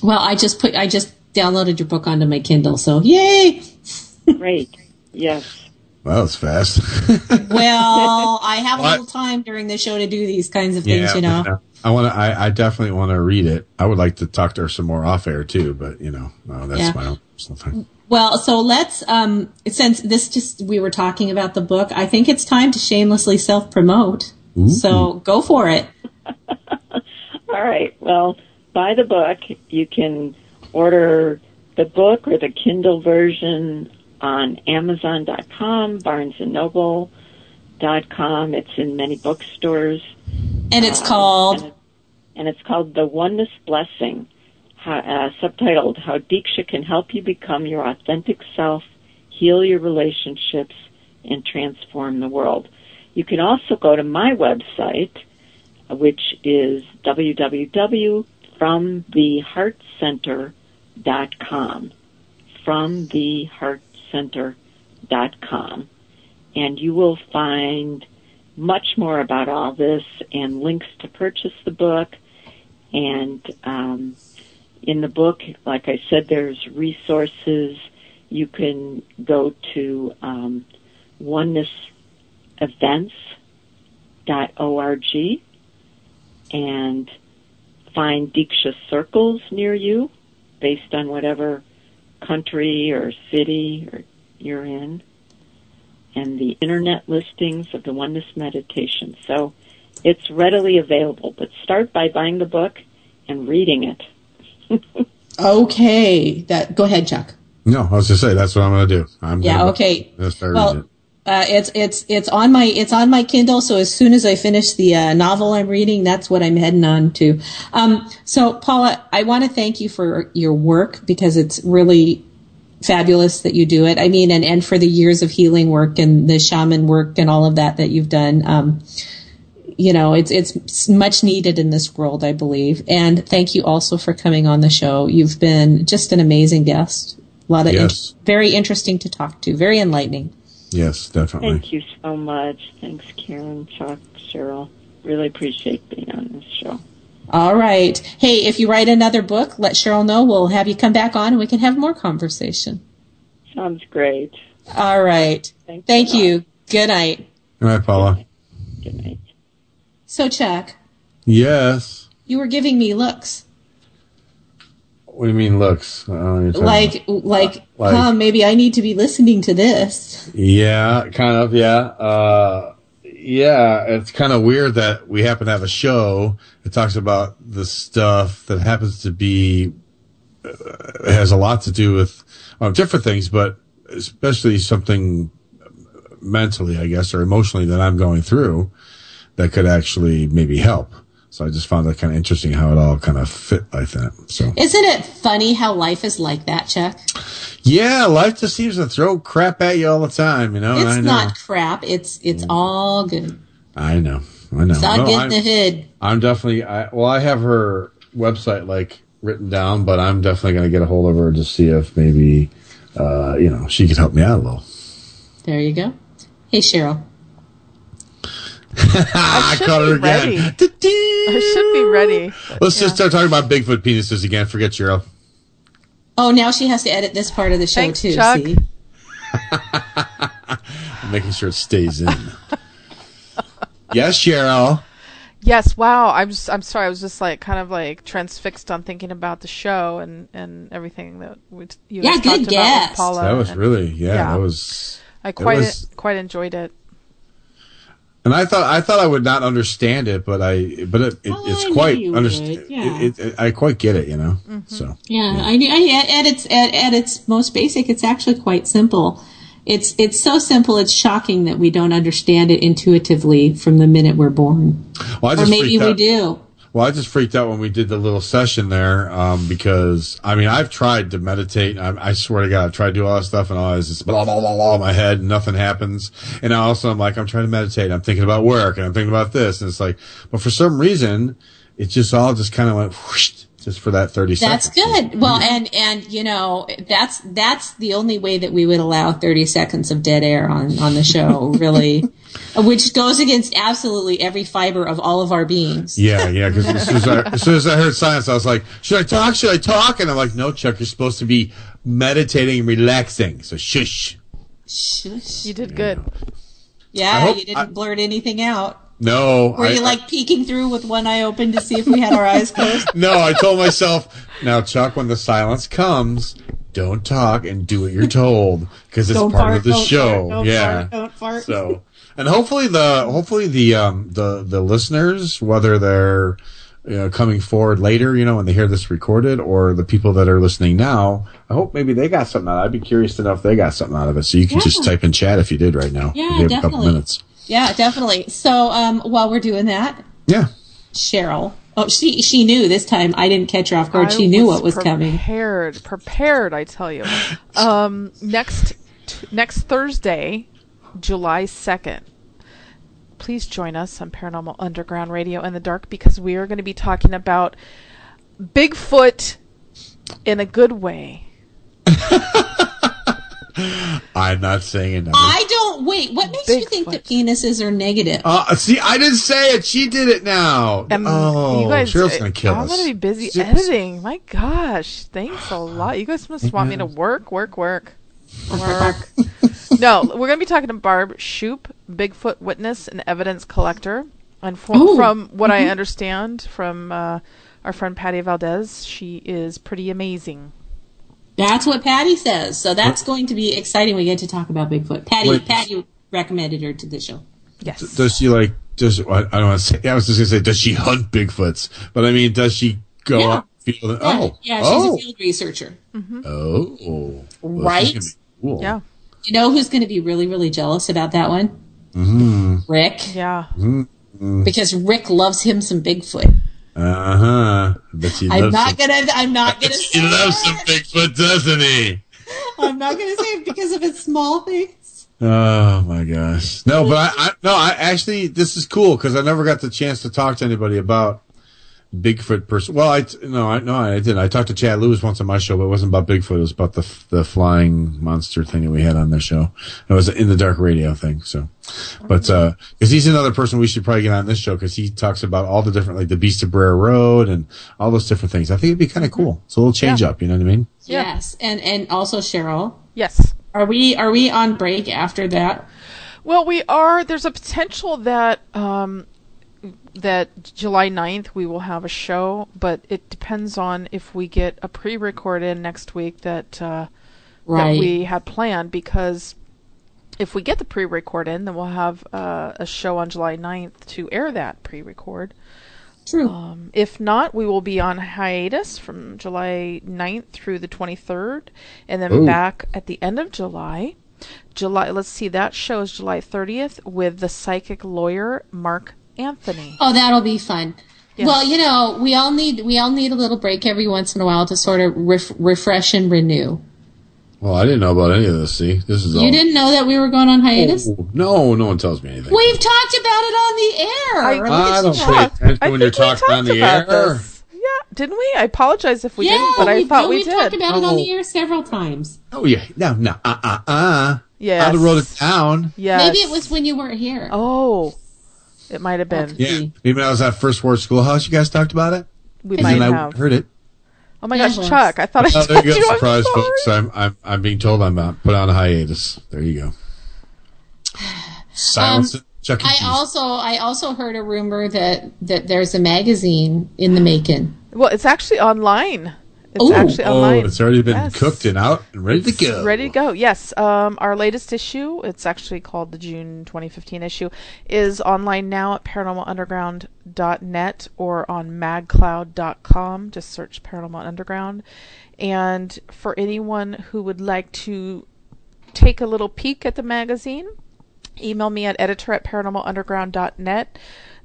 Well, I just put I just downloaded your book onto my Kindle, so yay! Great, yes. Well, that's fast. Well, I have a little time during the show to do these kinds of things, you know. yeah. I want to. I, I definitely want to read it. I would like to talk to her some more off air too, but you know, no, that's Yeah. my own personal thing. Well, so let's um since this just we were talking about the book, I think it's time to shamelessly self promote. So go for it. All right. Well, buy the book. You can order the book or the Kindle version on Amazon.com, BarnesandNoble.com. It's in many bookstores. And it's Uh, called and, it- and it's called The Oneness Blessing, how, uh, subtitled "How Diksha Can Help You Become Your Authentic Self, Heal Your Relationships, and Transform the World." You can also go to my website, which is www.fromtheheartcenter.com. Fromtheheartcenter.com. And you will find much more about all this and links to purchase the book. And um, in the book, like I said, there's resources. You can go to um, onenessevents.org and find Diksha circles near you based on whatever country or city or you're in, and the internet listings of the Oneness Meditation. So it's readily available, but start by buying the book and reading it. Okay. That go ahead, Chuck. No, I was just say that's what I'm going to do. I'm Yeah, gonna, okay. Gonna start Well, reading it. Uh, it's it's it's on my it's on my Kindle. So as soon as I finish the uh, novel I'm reading, that's what I'm heading on to. Um, so Paula, I want to thank you for your work because it's really fabulous that you do it. I mean, and and for the years of healing work and the shaman work and all of that that you've done. Um, you know, it's it's much needed in this world, I believe. And thank you also for coming on the show. You've been just an amazing guest. A lot of Yes. int- very interesting to talk to, very enlightening. Yes, definitely. Thank you so much. Thanks, Karen, Chuck, Cheryl. Really appreciate being on this show. All right. Hey, if you write another book, let Cheryl know. We'll have you come back on and we can have more conversation. Sounds great. All right. Thanks Thank a lot. you. Good night. All right, Paula. Good night. So, Chuck, Yes. you were giving me looks. What do you mean looks? I don't know what you're talking Like, about. like, Like- huh, maybe I need to be listening to this. Yeah, kind of. Yeah. Uh, yeah, it's kind of weird that we happen to have a show that talks about the stuff that happens to be uh, has a lot to do with uh, different things, but especially something mentally, I guess, or emotionally that I'm going through that could actually maybe help. So I just found that kind of interesting how it all kind of fit like that. So Isn't it funny how life is like that, Chuck? yeah, life just seems to throw crap at you all the time, you know. It's know. not crap. It's it's all good. I know. I know. It's all No, good in I'm, the hood. I'm definitely. I, well, I have her website like written down, but I'm definitely going to get a hold of her to see if maybe, uh, you know, she could help me out a little. There you go. Hey, Cheryl. I should caught her be ready. again. I should be ready. Let's just start talking about Bigfoot penises again. Forget Cheryl. Oh, now she has to edit this part of the show Thanks, too. Chuck. See? I'm making sure it stays in. yes, Cheryl. Yes, wow. I'm just, I'm sorry. I was just like kind of like transfixed on thinking about the show and and everything that we you Yeah, guys good talked about guess. with Paula. That was and really yeah. yeah. That was. I quite was- quite enjoyed it. And I thought I thought I would not understand it, but I but it, it I it's knew quite understand. yeah. It, it, I quite get it, you know. Mm-hmm. So Yeah, I, I at its at, at its most basic, it's actually quite simple. It's it's so simple. It's shocking that we don't understand it intuitively from the minute we're born, well, I or maybe we out. do. Well, I just freaked out when we did the little session there um, because I mean I've tried to meditate. I, I swear to God, I've tried to do all that stuff, and all this blah blah blah blah in my head, and nothing happens. And I also I'm like I'm trying to meditate. I'm thinking about work, and I'm thinking about this, and it's like, but for some reason, it just all just kind of went whoosh, just for that thirty That's seconds. That's good. Well, and and you know that's that's the only way that we would allow thirty seconds of dead air on on the show, really, which goes against absolutely every fiber of all of our beings. Yeah, yeah. Because as, soon as, I- as soon as I heard silence, I was like, "Should I talk? Should I talk?" And I'm like, "No, Chuck. You're supposed to be meditating and relaxing. So shush." Shush. You did good. Yeah, hope- you didn't blurt anything out. No, Were I, you like peeking through with one eye open to see if we had our eyes closed? no. I told myself, now, Chuck, when the silence comes, don't talk and do what you're told because it's part fart, of the show. fart, yeah. fart, don't fart. So, and hopefully the hopefully the um the the listeners, whether they're you know, coming forward later, you know, when they hear this recorded, or the people that are listening now, I hope maybe they got something out. of it. I'd be curious to know if they got something out of it. So you can just type in chat if you did right now. Yeah, have a couple definitely. minutes. Yeah, definitely. So um, while we're doing that, Yeah. Cheryl. Oh, she she knew this time. I didn't catch her off guard. I she knew what was coming. Prepared, prepared. I tell you. Um, next t- next Thursday, July second. Please join us on Paranormal Underground Radio in the Dark because we are going to be talking about Bigfoot in a good way. I'm not saying it. I don't wait. What makes you think that penises are negative? Uh, see, I didn't say it. She did it now. And oh, you guys, Cheryl's gonna kill I'm us. gonna be busy Ser- editing. My gosh, thanks a lot. You guys must want me to work, work, work, work. no, we're gonna be talking to Barb Shoop, Bigfoot witness and evidence collector, and from, Ooh, from what I mhm. understand from uh, our friend Patty Valdez, she is pretty amazing. That's what Patty says. So that's going to be exciting. We get to talk about Bigfoot. Patty, Wait. Patty recommended her to the show. Yes. Does she like? Does I don't want to say? I was just gonna say, does she hunt Bigfoots? But I mean, does she go Yeah. up? Feel the, oh, yeah, she's oh, a field researcher. oh, Well, Right? she's gonna be Cool. Yeah. You know who's going to be really, really jealous about that one? Mm-hmm. Rick. Yeah. Mm-hmm. Because Rick loves him some Bigfoot. Uh huh. But she I'm not some, gonna. I'm not gonna. He loves some Bigfoot, doesn't he? I'm not gonna say it because of its small things. Oh my gosh. No, but I, I no, I actually this is cool because I never got the chance to talk to anybody about Bigfoot person. Well, I no, I no, I did. I talked to Chad Lewis once on my show, but it wasn't about Bigfoot. It was about the the flying monster thing that we had on their show. It was in the dark radio thing. So, but uh, because he's another person we should probably get on this show because he talks about all the different like the Beast of Bray Road and all those different things. I think it'd be kind of cool. It's a little change Yeah. up. You know what I mean? Yes, and and also Cheryl. Yes. Are we are we on break after that? Well, we are. There's a potential that um, that July 9th we will have a show, but it depends on if we get a pre-record in next week that uh, Right. that we had planned. Because if we get the pre-record in, then we'll have uh, a show on July 9th to air that pre-record. True. Um, if not, we will be on hiatus from July 9th through the 23rd, and then Ooh. back at the end of July. July, let's see, that show is July 30th with the psychic lawyer Mark Anthony. Oh, that'll be fun. Yes. Well, you know, we all need we all need a little break every once in a while to sort of ref- refresh and renew. Well, I didn't know about any of this. See, this is all. You didn't know that we were going on hiatus? Oh, no, no one tells me anything. We've talked about it on the air. I don't pay attention when you're talking on the about air. this. Yeah, didn't we? I apologize if we yeah, didn't, but I we, thought no, we we've did. talked about it on Oh. the air several times. Oh yeah, no, no, uh, uh, uh. Yes. I'd have wrote it down. Yes. Maybe it was when you weren't here. Oh, it might have been. Yeah, maybe I was at First Ward Schoolhouse. You guys talked about it. We and might then I have. heard it. Oh my gosh. Chuck! I thought I Oh, told there you go, you. I'm surprise, sorry. folks. I'm, I'm I'm being told I'm uh, put on a hiatus. There you go. Silence Um, it. Chuck. I Cheese. also I also heard a rumor that that there's a magazine in the making. Well, it's actually online. It's Ooh. actually oh, it's already been Yes. cooked and out and ready to go. Ready to go. Yes. Um, our latest issue, it's actually called the June 2015 issue, is online now at paranormalunderground.net or on magcloud.com. Just search Paranormal Underground. And for anyone who would like to take a little peek at the magazine, email me at editor at paranormalunderground.net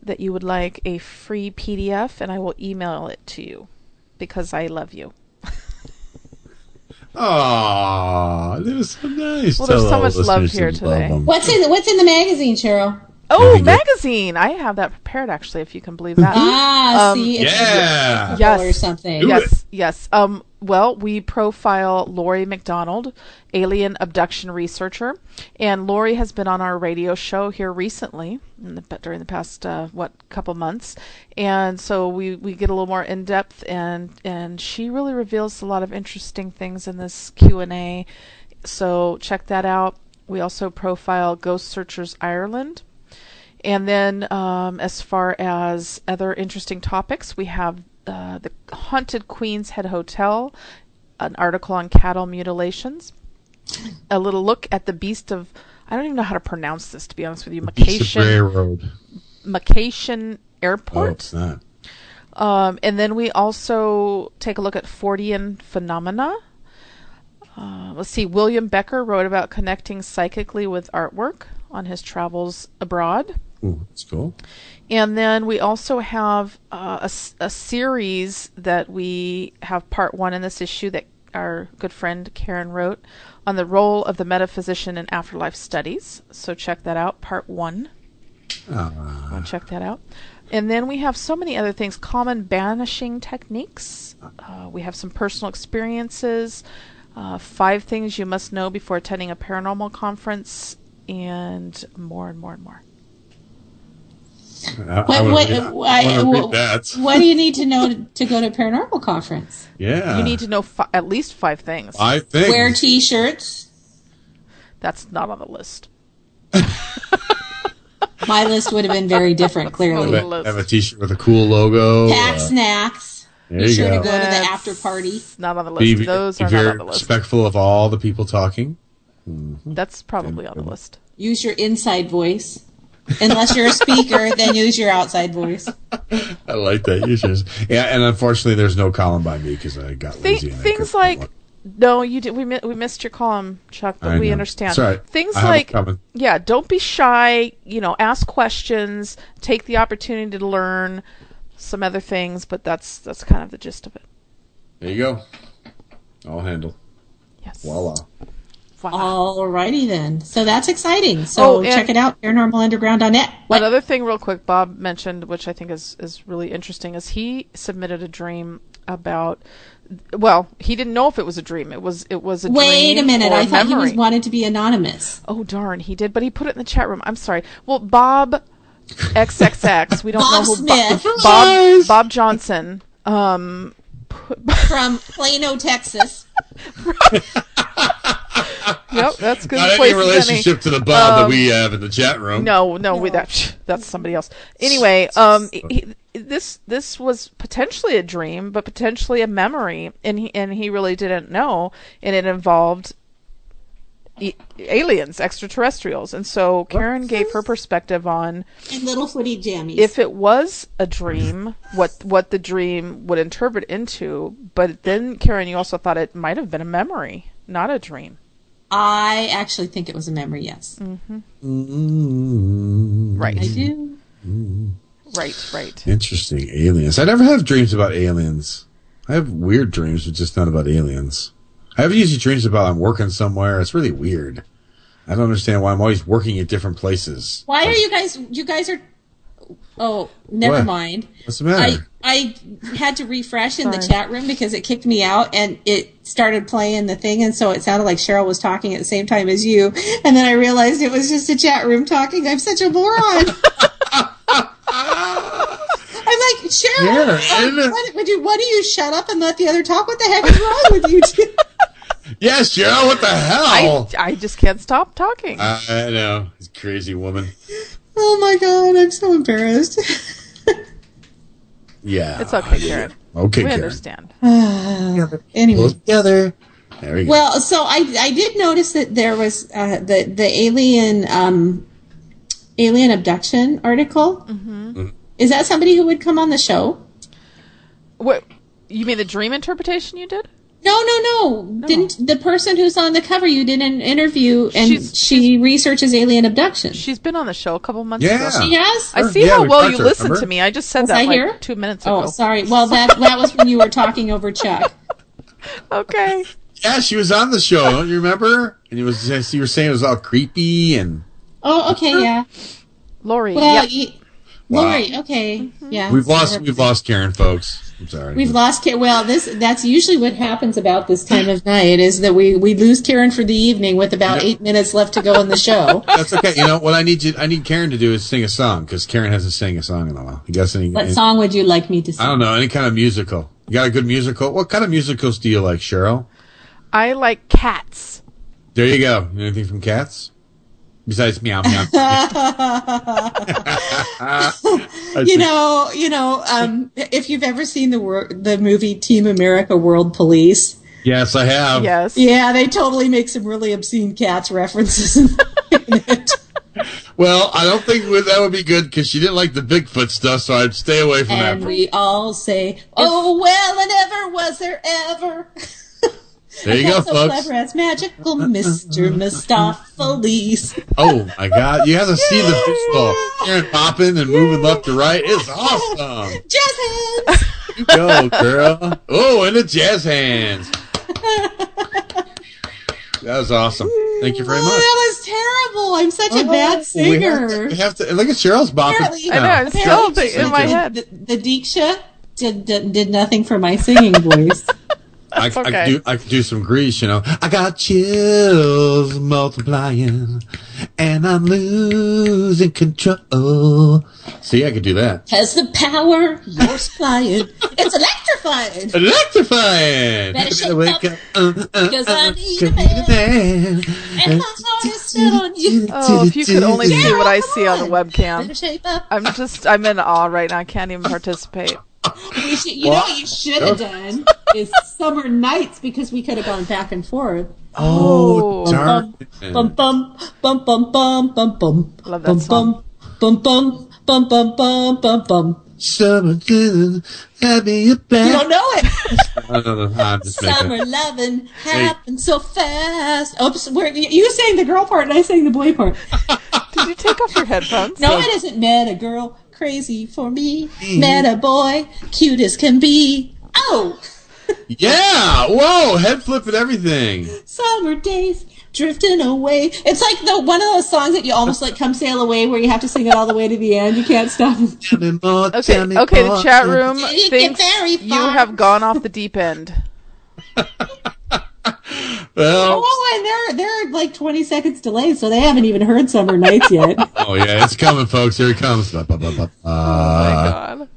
that you would like a free PDF and I will email it to you because I love you. Aw, that was so nice. Well, there's so much love here you love today. What's in What's in the magazine, Cheryl? Oh, Very good. magazine! I have that prepared actually, if you can believe that. Ah, Um, see, it's Yeah. Yes. or something. Do yes, yes. Um, well, we profile Lori McDonald, alien abduction researcher, and Lori has been on our radio show here recently, in the, during the past uh, what couple months, and so we, we get a little more in depth, and and she really reveals a lot of interesting things in this Q and A. So check that out. We also profile Ghost Searchers Ireland. And then, um, as far as other interesting topics, we have uh, the Haunted Queen's Head Hotel, an article on cattle mutilations, a little look at the beast of, I don't even know how to pronounce this, to be honest with you, Macation. Macation Oh, Airport. it's not. Um, and then we also take a look at Fortean phenomena. Uh, let's see, William Becker wrote about connecting psychically with artwork on his travels abroad. Ooh, that's cool. And then we also have uh, a, a series that we have part one in this issue that our good friend Karen wrote on the role of the metaphysician in afterlife studies. So check that out, part one. I'll check that out. And then we have so many other things common banishing techniques. Uh, we have some personal experiences, uh, five things you must know before attending a paranormal conference, and more and more and more. I, I What, wanna what, read- I- I read what- that. what do you need to know to, to go to a paranormal conference? Yeah. You need to know fi- at least five things. Five things. Wear T-shirts. That's not on the list. My list would have been very different. Clearly, have, a, have a T-shirt with a cool logo. pack uh, snacks. There Be you sure go. to go to the after party. Not on the list. Be, Those be are not on the list. respectful of all the people talking. That's probably on the list. Use your inside voice. Unless you're a speaker, then use your outside voice. I like that. You just yeah, and unfortunately, there's no column by me because I got Thi- lazy. and I things like no, you did. We mi- we missed your column, Chuck, but I we know. understand. It's all right. Things I have like coming. yeah, don't be shy. You know, ask questions. Take the opportunity to learn some other things. But that's that's kind of the gist of it. there you go. I'll handle. Yes. Voila. Alrighty then. So that's exciting. So Oh, check it out, paranormalunderground.net. What? Another thing, real quick, Bob mentioned, which I think is is really interesting, is he submitted a dream about. Well, he didn't know if it was a dream. It was it was a Wait a minute. I thought he was wanted to be anonymous. Oh darn, he did, but he put it in the chat room. I'm sorry. Well, Bob XXX, we don't Bob know who Smith. Bob, Bob Bob Johnson. Um, From Plano, Texas. yep, that's good. Not any place as relationship to the Bob that Um, we have in the chat room. No, no, we that that's somebody else. Anyway, um, he, this this was potentially a dream, but potentially a memory, and he and he really didn't know, and it involved e- aliens, extraterrestrials, and so Karen gave her perspective on And little footy jammies. if it was a dream, what what the dream would interpret into. But then, Karen, you also thought it might have been a memory, not a dream. I actually think it was a memory, yes. Mm-hmm. Right. I do. Right, right. Interesting. Aliens. I never have dreams about aliens. I have weird dreams, but just not about aliens. I have usually dreams about I'm working somewhere. It's really weird. I don't understand why I'm always working at different places. Why are you guys? You guys are. Oh, never What? mind. What's the matter? I I had to refresh in the chat room because it kicked me out and it started playing the thing and so it sounded like Cheryl was talking at the same time as you and then I realized it was just a chat room talking. I'm such a moron. I'm like Cheryl. Karen. uh, what, would you? Why do you shut up and let the other talk? What the heck is wrong with you? two? Yes, Cheryl. What the hell? I just can't stop talking. I, I know. This crazy woman. Oh my god! I'm so embarrassed. Yeah. It's okay, Karen. Okay, we Karen. understand. anyway. Pull together. There we go. Well, so I I did notice that there was uh, the the alien um, alien abduction article. Mm-hmm. Is that somebody who would come on the show? What you mean the dream interpretation you did? No, no, no. Didn't the person who's on the cover you did an interview and She's- she researches alien abduction? She's been on the show a couple months Yeah. ago. She has. I see Yeah, how we well you to her, listened to me. I just said Was that I like here? two minutes oh, ago. Oh, sorry. Well, that that was when you were talking over Chuck. Okay. Yeah, she was on the show. Don't you remember? And it was you were saying it was all creepy and Oh, okay, yeah. Lori. Well, yeah. y- Lori, okay, mm-hmm. yeah. we've lost we've lost Karen, folks. I'm sorry. We've lost Karen. Well, this that's usually what happens about this time of night is that we we lose Karen for the evening with about Yep. eight minutes left to go in the show. That's okay. You know what I need you I need Karen to do is sing a song because Karen hasn't sang a song in a while. You got any? what any- song would you like me to I don't know any kind of musical. You got a good musical? What kind of musicals do you like, Cheryl? I like cats. There you go. Anything from Cats? Besides meow meow. I you know, you know, um, if you've ever seen the wor- the movie Team America: World Police, Yes, I have. Yes. yeah, they totally make some really obscene cats references in it. Well, I don't think that would be good because she didn't like the Bigfoot stuff, so I'd stay away from and that. we all say, "Oh well, and ever was there ever." There you go, so folks. clever as magical Mister Mistoffelees. Oh my God! You have to see the visual. Karen popping and moving left to right. It's awesome. Jazz hands. You go, girl. Oh, and the jazz hands. That was awesome. Thank you very Oh, much. that was terrible. I'm such a oh, bad We have, singer. to, we have to look at Cheryl's bopping. Apparently, I know, now. it's still apparently in my the- head. The, the Diksha did, did did nothing for my singing voice. I, I okay. could do I could do some grease, you know. I got chills multiplying, and I'm losing control. See, I could do that. Has the power you're supplying. It's electrifying. Electrifying. Better shake Wake up, up, uh, uh, because uh, I uh, need a need a man. And my heart is set on you. Oh, if you could only see what I see on the Better webcam. shape up. I'm just, I'm in awe right now. I can't even participate. We should, you know what you should have done is summer nights because we could have gone back and forth. Oh, darn it. Bum bum bum bum bum bum bum. Love that bum, song. Bum bum bum bum bum bum bum. Summer lovin', have me a You don't know it. I'm just making Summer loving happened so fast. Oops, where you you sang the girl part and I sang the boy part. Did you take off your headphones? No, it isn't. Met a girl crazy for me. Mm-hmm. Met a boy cute as can be. Oh, Yeah! Whoa! Head flip and everything. summer days drifting away. It's like the one of those songs that you almost like come sail away where you have to sing it all the way to the end. You can't stop. Okay, okay. The chat room You thinks you have gone off the deep end. Well, Oh, and they're they're like twenty seconds delayed, so they haven't even heard Summer Nights yet. oh yeah, it's coming, folks. Here it comes. Ba. Oh Uh, God.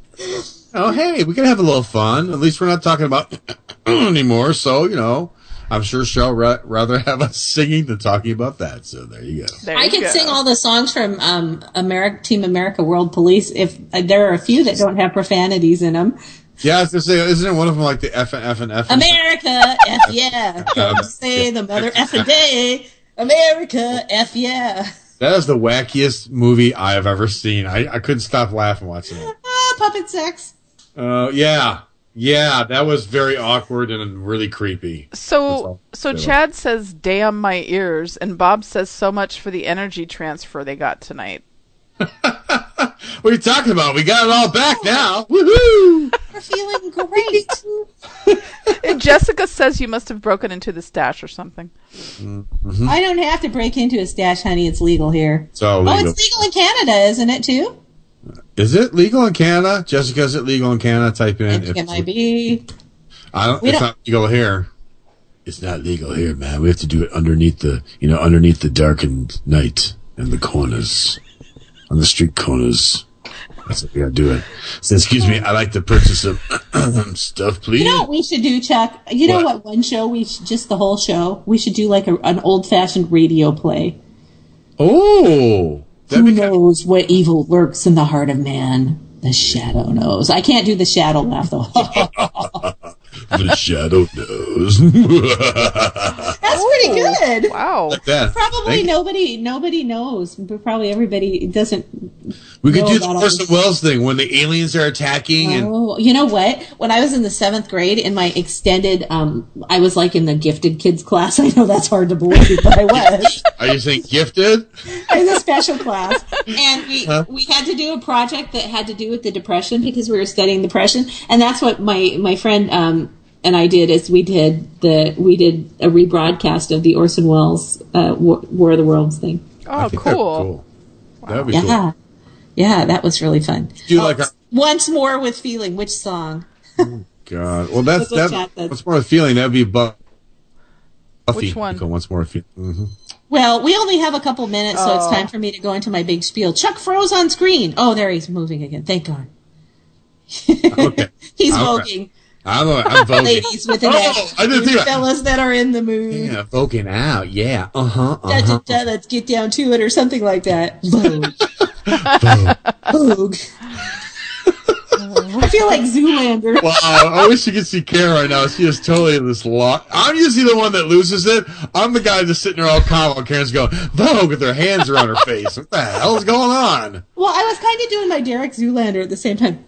oh, hey, we can have a little fun. At least we're not talking about anymore. So you know, I'm sure she'll ra- rather have us singing than talking about that. So there you go. There I you can go. sing all the songs from um, America, Team America World Police. If uh, there are a few that don't have profanities in them, Yeah, I was gonna say, isn't it one of them like the F and F and F? and- America, F yeah, come say the mother F a day, America, F yeah. That is the wackiest movie I have ever seen. I, I couldn't stop laughing watching it. Ah, puppet sex. Uh, yeah, yeah, that was very awkward and really creepy. So, so Chad says, "Damn my ears," and Bob says, "So much for the energy transfer they got tonight." What are you talking about? We got it all back now. Woohoo! We're feeling great. And Jessica says you must have broken into the stash or something. Mm-hmm. I don't have to break into a stash, honey. It's legal here. It's all Oh, it's legal in Canada, isn't it too? Is it legal in Canada? Jessica, is it legal in Canada? Type in. I think it might be. I don't, We it's don't- not legal here. It's not legal here, man. We have to do it underneath the, you know, underneath the darkened night and the corners, on the street corners. That's what we gotta do it. So, excuse me, I'd like to purchase some stuff, please. You know what we should do, Chuck? You know What? what? One show we should, just the whole show. We should do like a, an old fashioned radio play. oh, Who knows what evil lurks in the heart of man? The shadow knows. I can't do the shadow laugh though. the shadow knows. That's pretty good. Wow. Like that. Probably Thank you. nobody nobody knows. But probably everybody doesn't. We could know do the all Orson. Welles thing when the aliens are attacking and Oh, you know what? When I was in the seventh grade in my extended, um, I was like in the gifted kids class. I know that's hard to believe, but I was. are you saying gifted? in a special class, and we Huh? we had to do a project that had to do with the depression because we were studying depression, and that's what my my friend um, and I did is we did the we did a rebroadcast of the Orson Welles uh, War, War of the Worlds thing. Oh, think that'd be cool. That'd be Yeah, cool. yeah, that was really fun. Do like a Once more with feeling. Which song? God. Well, that's That's what that. Chad said. What's more of a feeling? That'd be Bu- Buffy. Which one? Once more. with Feeling. hmm Well, we only have a couple minutes, so it's Oh. time for me to go into my big spiel. Chuck froze on screen. Oh, there he's moving again. Thank God. Okay. He's All right. voguing. I'm, a, I'm voguing. Ladies with an Oh. I didn't think fellas that are in the mood. Yeah, voguing out. Yeah. Uh huh. Da, da, Uh da, let's get down to it, or something like that. Vogue. Vogue. I feel like Zoolander. Wow, I wish you could see Karen right now. She is totally in this lock. I'm usually the one that loses it. I'm the guy just sitting there all calm while Karen's going, Vogue, with her hands around her face. What the hell is going on? Well, I was kind of doing my Derek Zoolander at the same time.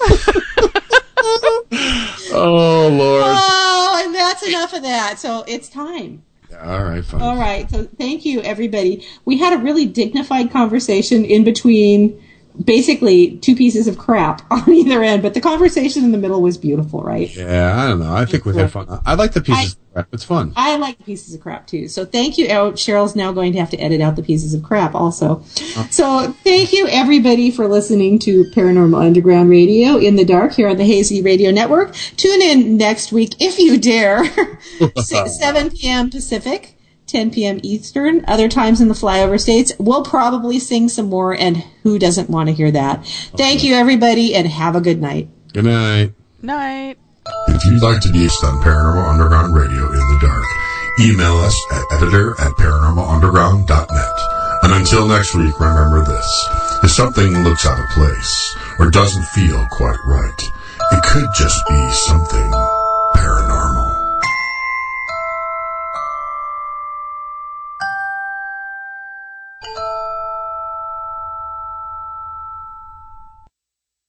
Oh, Lord. Oh, and that's enough of that. So it's time. All right, fine. All right. So thank you, everybody. We had a really dignified conversation in between basically two pieces of crap on either end, but the conversation in the middle was beautiful, right? Yeah, I don't know. I think we've had fun. I like the pieces. of crap. It's fun. I like the pieces of crap too. So thank you. Oh, Cheryl's now going to have to edit out the pieces of crap also. Oh. So thank you everybody for listening to Paranormal Underground Radio in the dark here on the Hazy Radio Network. Tune in next week if you dare. 7 p.m. Pacific, 10 p.m. Eastern. Other times in the flyover states. We'll probably sing some more and who doesn't want to hear that? Thank you everybody and have a good night. Good night. Night. If you'd like to be a on Paranormal Underground Radio in the dark, email us at editor at paranormalunderground.net. And until next week, remember this. If something looks out of place or doesn't feel quite right, it could just be something